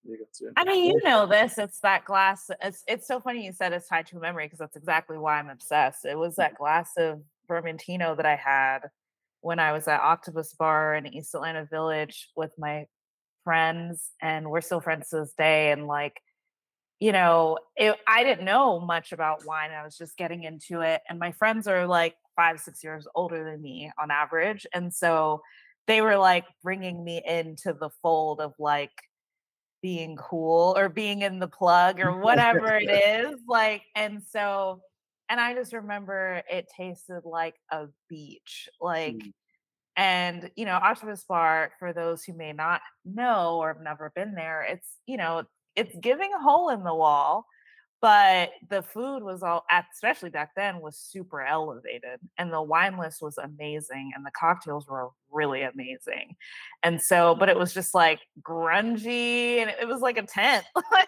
you go too. I mean, you know this. It's that glass. It's it's so funny you said it's tied to a memory because that's exactly why I'm obsessed. It was that glass of Vermentino that I had when I was at Octopus Bar in East Atlanta Village with my friends, and we're still friends to this day. And like, you know, it, I didn't know much about wine. I was just getting into it, and my friends are like five, six years older than me on average, and so they were like bringing me into the fold of like being cool or being in the plug or whatever it is like and so and i just remember it tasted like a beach like Mm. and you know octopus bar for those who may not know or have never been there it's you know it's giving a hole in the wall but the food was all especially back then was super elevated and the wine list was amazing and the cocktails were really amazing. And so but it was just like grungy and it was like a tent like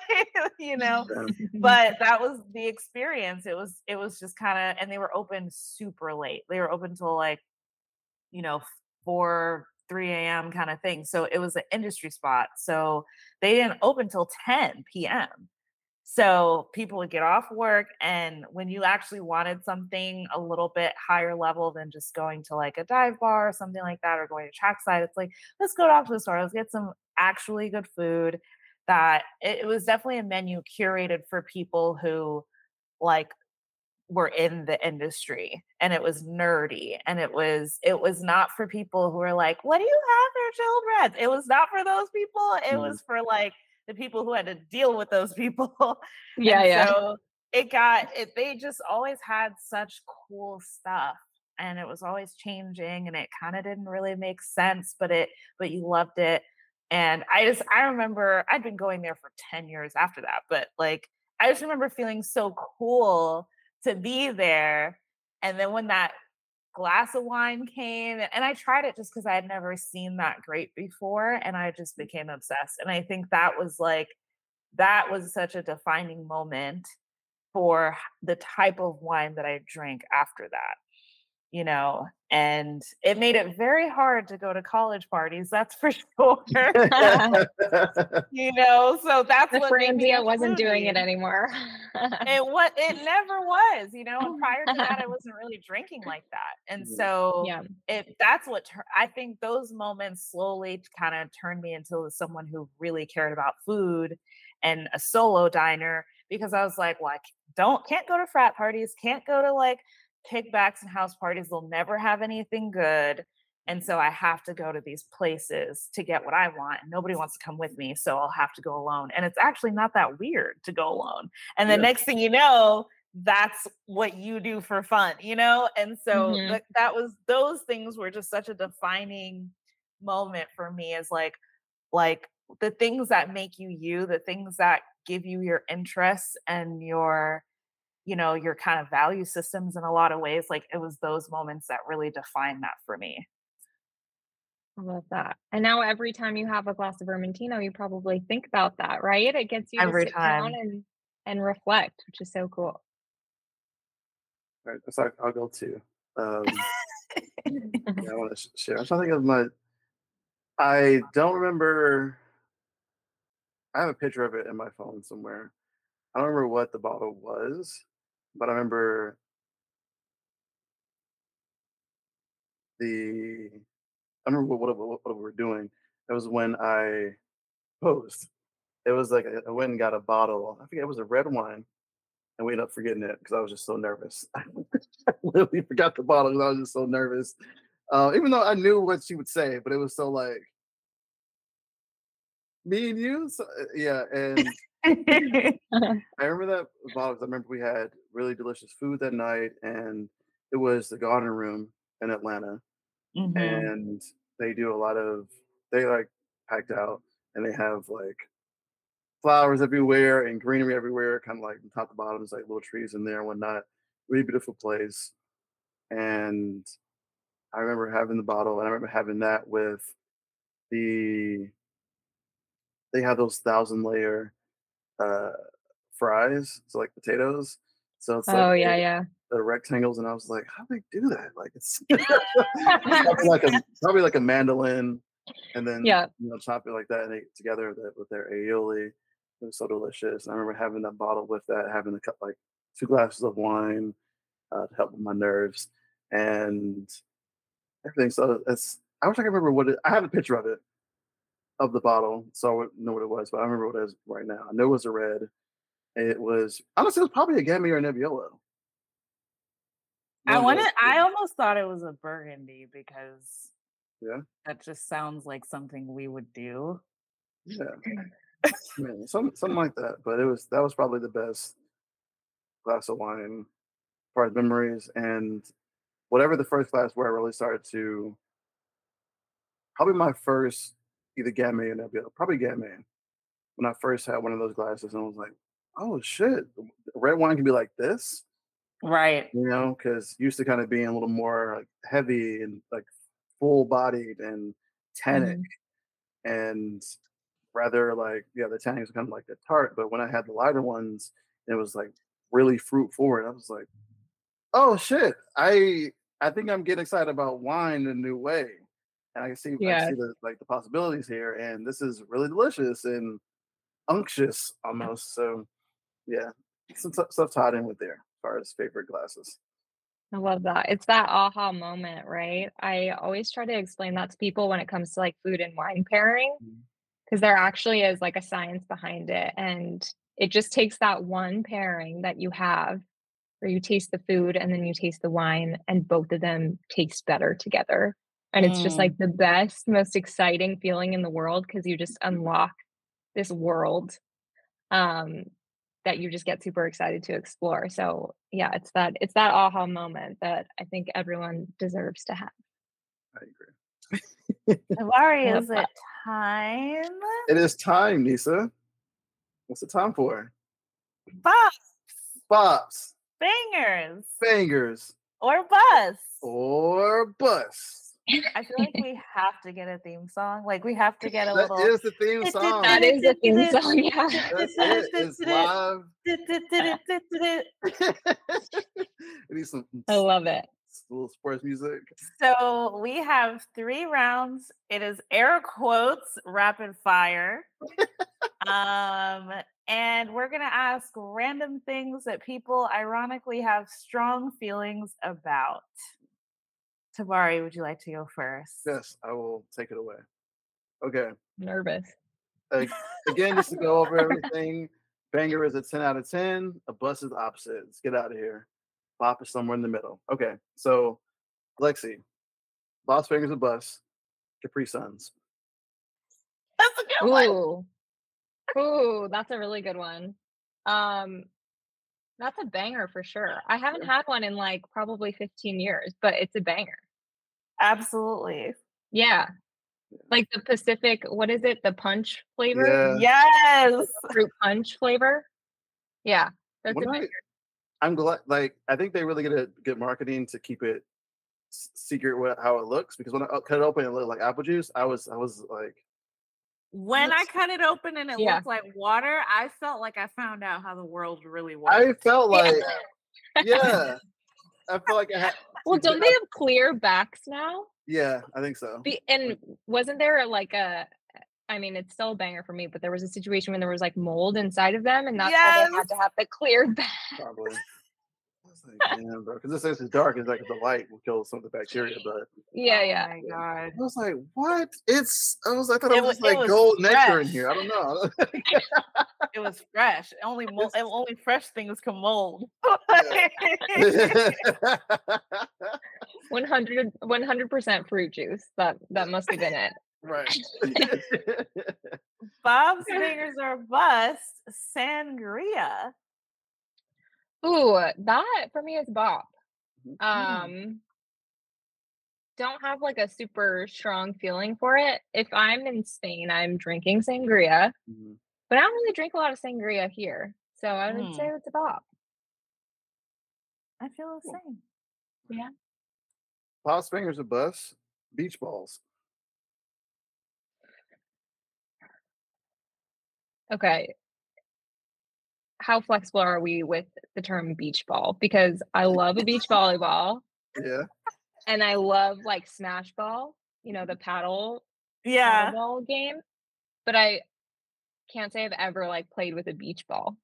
you know? But that was the experience. It was it was just kind of and they were open super late. They were open till like you know 4 3 a.m kind of thing so it was an industry spot so they didn't open till 10 p.m So people would get off work, and when you actually wanted something a little bit higher level than just going to like a dive bar or something like that, or going to trackside, it's like let's go out to the store, let's get some actually good food. That it was definitely a menu curated for people who like were in the industry and it was nerdy and it was it was not for people who were like what do you have there children it was not for those people it mm. was for like the people who had to deal with those people. Yeah, and yeah. So it got it. They just always had such cool stuff, and it was always changing, and it kind of didn't really make sense, but it but you loved it. And I just I remember I'd been going there for ten years after that, but like I just remember feeling so cool to be there. And then when that glass of wine came and I tried it just because I had never seen that grape before and I just mm. became obsessed. And I think that was like that was such a defining moment for the type of wine that I drank after that you know, and it made it very hard to go to college parties. That's for sure. you know, so that's the what Franzia wasn't doing it anymore. it what it never was. You know, and prior to that, I wasn't really drinking like that, and mm-hmm. so yeah, it that's what ter- I think those moments slowly kind of turned me into someone who really cared about food and a solo diner because I was like, well, I don't can't go to frat parties, can't go to like kickbacks and house parties they'll never have anything good. And so I have to go to these places to get what I want. And nobody wants to come with me. So I'll have to go alone. And it's actually not that weird to go alone. And the yeah. next thing you know, that's what you do for fun, you know? And so mm-hmm. th- that was, those things were just such a defining moment for me as like, like the things that make you you, the things that give you your interests and your you know your kind of value systems in a lot of ways like it was those moments that really defined that for me I love that. And now every time you have a glass of Vermentino, you probably think about that, right? It gets you every to sit time. down and and reflect, which is so cool. All right, so I'll go too. Um, yeah, I want to share. I'm trying to think of my. I don't remember. I have a picture of it in my phone somewhere. I don't remember what the bottle was, but I remember the I remember what, what, what we were doing. It was when I posed. It was like I went and got a bottle. I forget it was a red wine, and we ended up forgetting it because I was just so nervous. I literally forgot the bottle because I was just so nervous. Uh, even though I knew what she would say, but it was so like me and you. So, uh, yeah, and I remember that bottle. I remember we had really delicious food that night, and it was the Garden Room in Atlanta, mm-hmm. and they do a lot of they like packed out, and they have like flowers everywhere and greenery everywhere, kind of like from top to bottom. There's like little trees in there and whatnot. Really beautiful place, and I remember having the bottle, and I remember having that with the they have those thousand layer uh, fries, so like potatoes. So it's like oh yeah, yeah, the rectangles, and I was like, how do they do that? Like it's probably like a probably like a mandolin, and then yeah, you know, chop it like that and together with their aioli. It was so delicious. And I remember having that bottle with that, having a cup like two glasses of wine uh, to help with my nerves and everything. So it's I wish I could remember what it. I have a picture of it of the bottle, so I would know what it was, but I remember what it is right now. I know it was a red. It was honestly it was probably a Gamay or Nebbiolo. I wanted I almost thought it was a burgundy because yeah, that just sounds like something we would do. Yeah. yeah something something like that. But it was that was probably the best glass of wine for memories and whatever the first glass where I really started to probably my first either Gamay or Nebbiolo, probably Gamay. When I first had one of those glasses, and I was like, "Oh shit, red wine can be like this." Right. You know, because used to kind of being a little more like heavy and like full bodied and tannic, mm-hmm. and rather like yeah, the tannic was kind of like the tart. But when I had the lighter ones, it was like really fruit forward. I was like, "Oh shit, I I think I'm getting excited about wine in a new way." and I can see, yeah. I see the like the possibilities here, and this is really delicious and unctuous almost. So yeah, some stuff tied in with there as far as favorite glasses. I love that. It's that aha moment, right? I always try to explain that to people when it comes to like food and wine pairing, because there actually is like a science behind it. And it just takes that one pairing that you have where you taste the food and then you taste the wine, and both of them taste better together. And it's just Mm. like the best, most exciting feeling in the world because you just unlock this world um that you just get super excited to explore. So yeah, it's that it's that aha moment that I think everyone deserves to have. I agree. Tabari, love is it time? It is time, Nisa. What's the time for? Bops, Bops, bangers, bangers, or bus. or bus. I feel like we have to get a theme song. Like we have to get a That little. is the theme song. That is a theme song, yeah. That's it. It's live. we need some I love it. little sports music. So we have three rounds. It is air quotes rapid fire. um, and we're gonna ask random things that people ironically have strong feelings about. Tabari, would you like to go first? Yes, I will take it away. Okay. Nervous. Ag- Again, just to go over everything. Banger is a 10 out of 10. A bus is opposite. Let's get out of here. Bop is somewhere in the middle. Okay. So, Lexi, Boss Banger's a bus. Capri Suns. That's a good one. Ooh. Ooh, that's a really good one. Um that's a banger for sure. I haven't had one in like probably 15 years, but it's a banger. Absolutely. Yeah. Like the Pacific, what is it? The punch flavor? Yeah. Yes. Fruit punch flavor? Yeah. That's When a I- banger. I'm glad, like, I think they really get a good marketing to keep it s- secret what, how it looks because when I cut it open and it looked like apple juice, I was, I was like, When I cut it open and it Yeah. looked like water, I felt like I found out how the world really works. I felt Yeah. like, yeah, I felt like I had, Well, don't they have clear backs now? yeah, I think so. Be- and wasn't there like a I mean, it's still a banger for me, but there was a situation when there was like mold inside of them, and that's why they Yes. had to have the clear back. Probably. I was like, damn, bro. Because this place is dark. It's like the light will kill some of the bacteria. But Yeah, oh yeah. my god. I was like, what? It's, I was, I thought It it wa- was it like was gold nectar in here. I don't know. It was fresh. Only mold, only fresh things can mold. 100 percent fruit juice. That that must have been it. right. Bob's fingers are bust. Sangria. Ooh, that for me is bop. Mhm. Um don't have like a super strong feeling for it. If I'm in Spain, I'm drinking sangria, Mhm. but I don't really drink a lot of sangria here. So I would say it's a bop. I feel the same. Yeah. Paws fingers a bus. Beach balls. Okay. How flexible are we with the term beach ball? Because I love a beach volleyball Yeah. and I love like smash ball, you know, the paddle Yeah. paddleball game. But I can't say I've ever like played with a beach ball.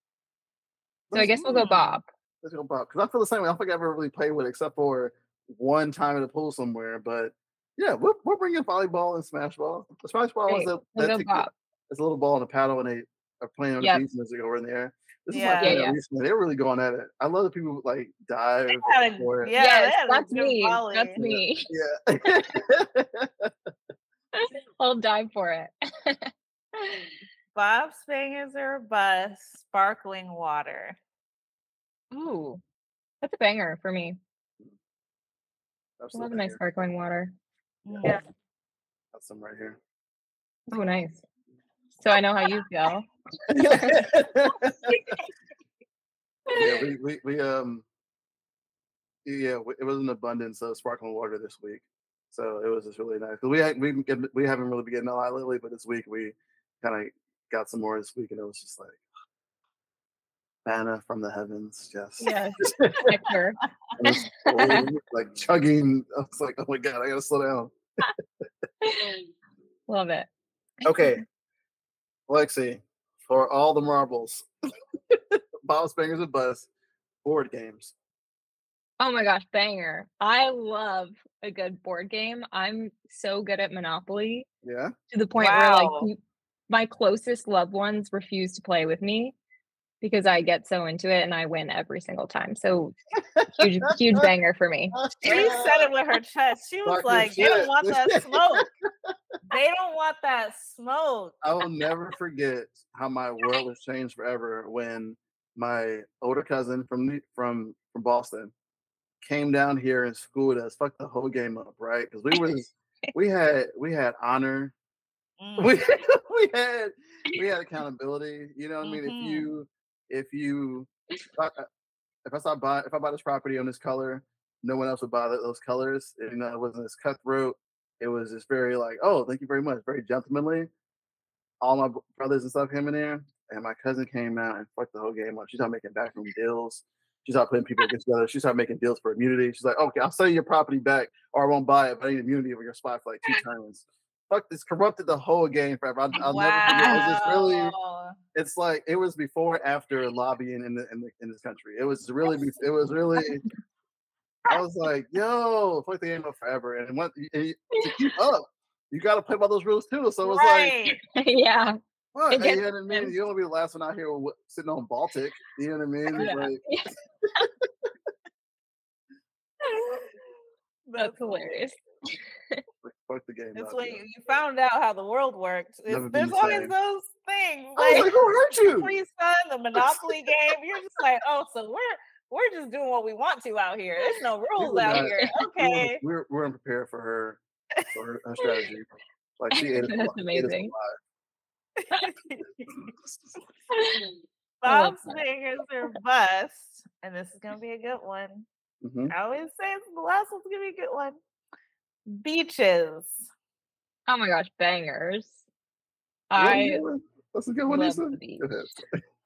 So I Let's- guess we'll go. Bob. Let's go Bob. Because I feel the same way. I don't think I've ever really played with it except for one time at a pool somewhere. But yeah, we'll, we'll bring in volleyball and smash ball. The smash ball Great. is a, We'll that it's a little ball and a paddle, and they are playing on Yep. the beach and they go in the air. This is Yeah. like Yeah, yeah, yeah. recently. They're really going at it. I love the people who, like dive had a- for it. Yeah, yes, that is that's good me. volley. That's me. Yeah. I'll dive for it. Bob's fingers are bus Sparkling water. Ooh, that's a banger for me. I love a nice sparkling water. Mm. Yeah. Got some right here. Oh, nice. So I know how you feel. Yeah, we, we, we um yeah, it was an abundance of sparkling water this week, so it was just really nice. we had, we we haven't really been getting a lot lately, but this week we kind of got some more this week, and it was just like manna from the heavens, just Yes. Nectar. it was so, like chugging. I was like, oh my god, I gotta slow down. Love it. Okay, Lexi, for all the marbles, Bob's Bangers and Buzz board games. Oh my gosh, banger. I love a good board game. I'm so good at Monopoly Yeah. to the point where like my closest loved ones refuse to play with me because I get so into it and I win every single time. So huge, huge banger for me. She said it with her chest. She was Talk like, they don't want that smoke. they don't want that smoke. I will never forget how my world was changed forever when my older cousin from from from Boston came down here and schooled us. Fucked the whole game up, right? Because we was we had we had honor, Mm. we we had we had accountability. You know what I mean? If you if you if I, uh, if I buy if I buy this property on this color, no one else would buy those colors. You know, it wasn't as cutthroat. It was just very like, oh, thank you very much, very gentlemanly. All my brothers and stuff came in there, and my cousin came out and fucked the whole game up. She started making backroom deals. She started putting people against each other. She started making deals for immunity. She's like, okay, I'll sell you your property back, or I won't buy it, but I need immunity over your spot for like two turns. Fuck this corrupted the whole game forever. I'll, I'll never forget. It was just really it's like it was before after lobbying in the in, the, in this country. It was really it was really I was like, yo, fuck the game up forever. And what you- to keep up, you gotta play by those rules too. So it was right. yeah. like, what? It gets you know what I mean? You don't be the last one out here sitting on Baltic. You know what I mean? Yeah. like, That's hilarious. Fuck- fuck the game. It's up, when you, you found out how the world worked. It's, Never be there's the always same. those things. I was Like, like, who hurt you? Capri Sun, the Monopoly game. You're just like, oh, so we're we're just doing what we want to out here. There's no rules were out not- here. Okay. We're, we're, we're unprepared for her for her, her strategy. Like she ate us That's alive- amazing. alive. I love Bob's that. fingers are bust, and this is gonna be a good one. Mhm. I always say it's the last one's gonna be a good one. Beaches. Oh my gosh, bangers. Yeah, I yeah, That's a good one, Lisa. the beach. Go ahead.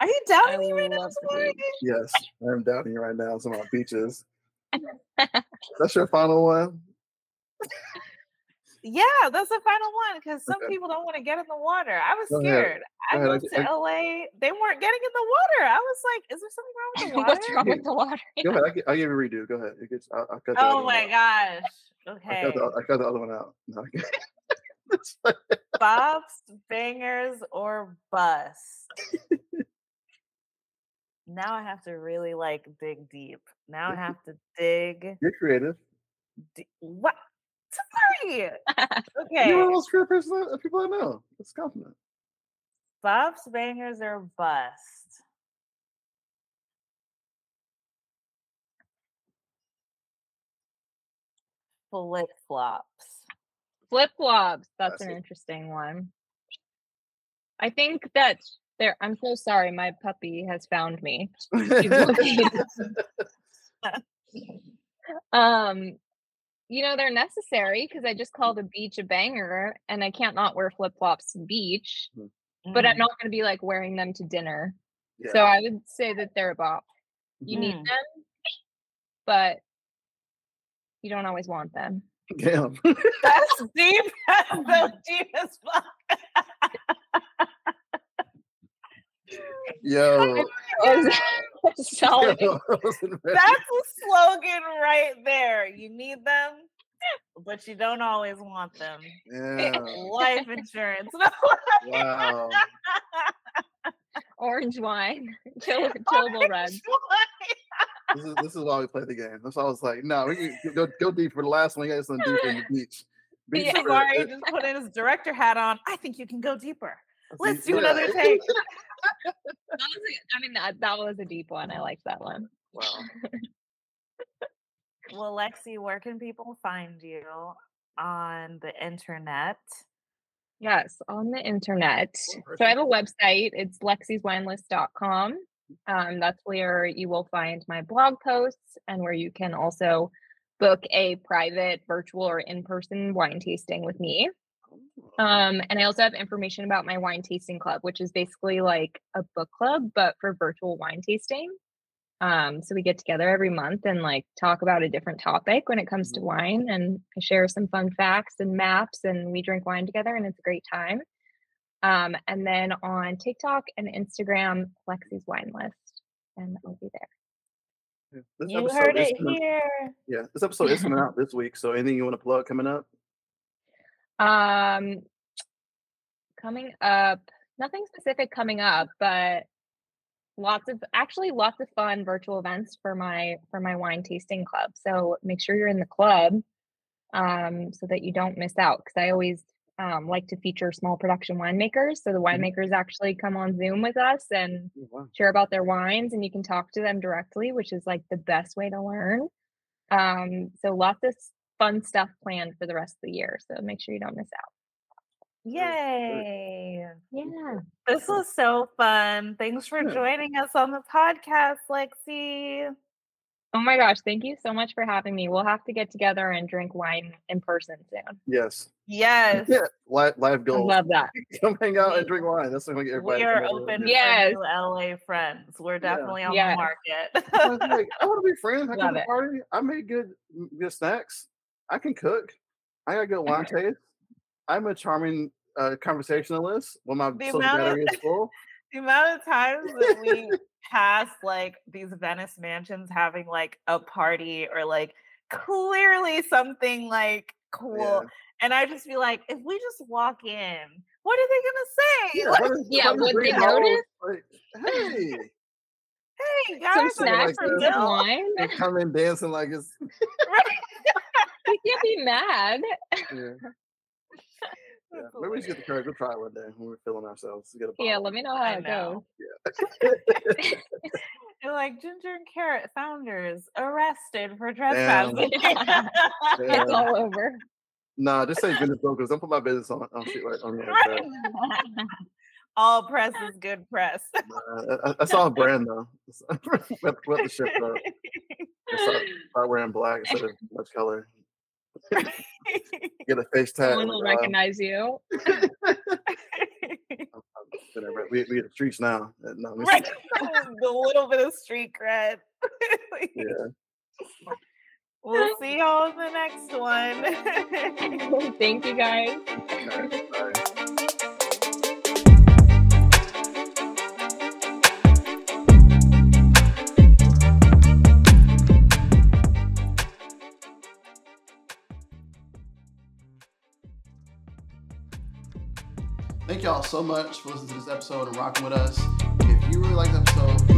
Are you I doubting me right now, love the Samari? beach. Yes, I'm doubting you right now. Some about beaches. That's your final one. Yeah, that's the final one because some Okay. people don't want to get in the water. I was Go ahead. scared. I Go ahead, I moved g- to I- LA. They weren't getting in the water. I was like, is there something wrong with the water? What's wrong with the water? Go ahead. I gi- I'll give you a redo. Go ahead. It gets, I'll, I'll cut oh the other Oh one my out. Gosh. I Okay. cut, the, I cut the other one out. No, I can't. It's fine. Bob's bangers or bust. now I have to really like dig deep. Now I have to dig. You're creative. d- What? Sorry. You're Okay. one of those creative person, uh, people I know. It's compliment. Bob's bangers or bust. Flip flops. Flip flops. That's an interesting one. I think that there. I'm so sorry. My puppy has found me. Um, you know they're necessary because I just called a beach a banger, and I can't not wear flip flops to the beach. But I'm Mm. not going to be like wearing them to dinner. yeah. So I would say that they're a bop. You need Mm. them, but you don't always want them. Damn. That's deep. That's so deep as fuck. Yo. Solid. yo, I wasn't ready. That's the slogan right there. You need them, but you don't always want them. Yeah. Life insurance. Wow. Orange wine. Chill, chillable red. This is this is why we play the game. That's why I was like, no, we can go go deep for the last one. You guys something deeper in the beach. Beach Yeah, for- just put in his director hat on. I think you can go deeper. Let's do yeah. another take. That was mean, that, that was a deep one. I liked that one. Wow. Well, Lexi, where can people find you on the internet? Yes, on the internet. Cool, So I have a website. It's lexiswinelist.com. Um, that's where you will find my blog posts and where you can also book a private, virtual, or in person wine tasting with me. Um, and I also have information about my wine tasting club, which is basically like a book club, but for virtual wine tasting. Um, so we get together every month and like talk about a different topic when it comes to wine, and I share some fun facts and maps, and we drink wine together, and it's a great time. Um, and then on TikTok and Instagram, Lexi's Wine List. and I'll be there. Yeah, This You episode heard it coming- here. Yeah, this episode is coming out this week. So anything you want to plug coming up? Um, coming up, nothing specific coming up, but lots of actually lots of fun virtual events for my for my wine tasting club. So make sure you're in the club um, so that you don't miss out. Because I always um, like to feature small production winemakers. So the winemakers actually come on Zoom with us and Oh, wow. share about their wines, and you can talk to them directly, which is like the best way to learn. Um, so lots of fun stuff planned for the rest of the year. So make sure you don't miss out. Yay. Yeah. This was so fun. Thanks for joining us on the podcast, Lexi. Oh my gosh, thank you so much for having me. We'll have to get together and drink wine in person soon. Yes. Yes. Yeah. Live, live I love that. Come hang out and drink wine. That's what we get everybody. We to are come over. open Yes. LA friends. We're definitely on Yes. the market. like, I want to be friends. I Love come it. party. I make good good snacks. I can cook. I got good wine taste. I'm a charming uh, conversationalist when my The social amount of- is full. the amount of times that we pass like these Venice mansions having like a party or like clearly something like cool. Yeah. And I just be like, if we just walk in, what are they gonna say? Yeah, Like, what is- Yeah, what is would they notice? Like, hey, hey Some guys, I'm snacks for and this. some wine. they come in dancing like it's You can't be mad. yeah. Yeah. Maybe we should get the courage. We'll try it one day when we're feeling ourselves. Get a Yeah, let me know how I it know. goes. They're like Ginger and Carrot founders arrested for trespassing. Damn. It's all over. Nah, just say business brokers. Don't put my business on on shit like on there. All press is good press. Nah, I, I saw a brand though. what, what the shit up. I start, start wearing black instead of much color. Get a face tag. Someone will like, uh, recognize you. whatever. We we in the streets now. Uh, No, right. the little bit of street cred. Yeah. We'll see y'all in the next one. Thank you guys. All right, bye. Thank y'all so much for listening to this episode and rocking with us. If you really like the episode,